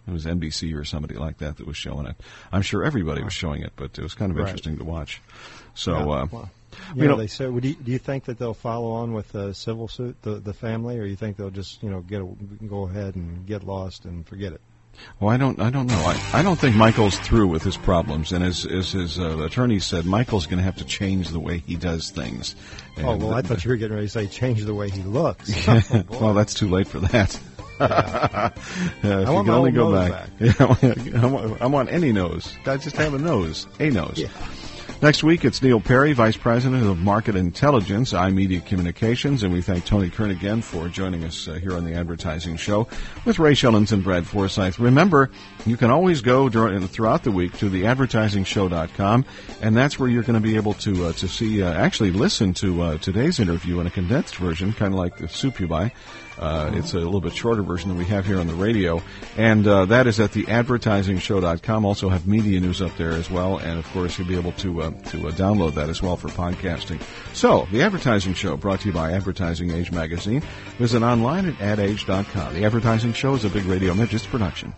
It was NBC or somebody like that that was showing it. I'm sure everybody was showing it, but it was kind of Right. interesting to watch. So, Yeah, uh, well, you You know, they said, would you, do you think that they'll follow on with the civil suit, the the family, or you think they'll just you know get a, go ahead and get lost and forget it? Well, I don't. I don't know. I, I don't think Michael's through with his problems, and as, as his uh, attorney said, Michael's going to have to change the way he does things. oh And well, I thought you were getting ready to say change the way he looks. <laughs> well, that's too late for that. <laughs> Yeah, if I you want can my only go nose back. <laughs> Yeah, I want, I want any nose. I just have a nose, a nose. Next week, it's Neil Perry, Vice President of Market Intelligence, iMedia Communications, and we thank Tony Kern again for joining us uh, here on the Advertising Show with Ray Schillens and Brad Forsythe. Remember, you can always go during, throughout the week to the advertisingshow.com, and that's where you're going to be able to uh, to see, uh, actually listen to uh, today's interview in a condensed version, kind of like the soup you buy. Uh, it's a little bit shorter version than we have here on the radio, and uh, that is at the advertisingshow.com. Also have media news up there as well, and of course you'll be able to uh, to uh, download that as well for podcasting. So the Advertising Show, brought to you by Advertising Age magazine, visit online at adage.com. The Advertising Show is a Big Radio Midgets production.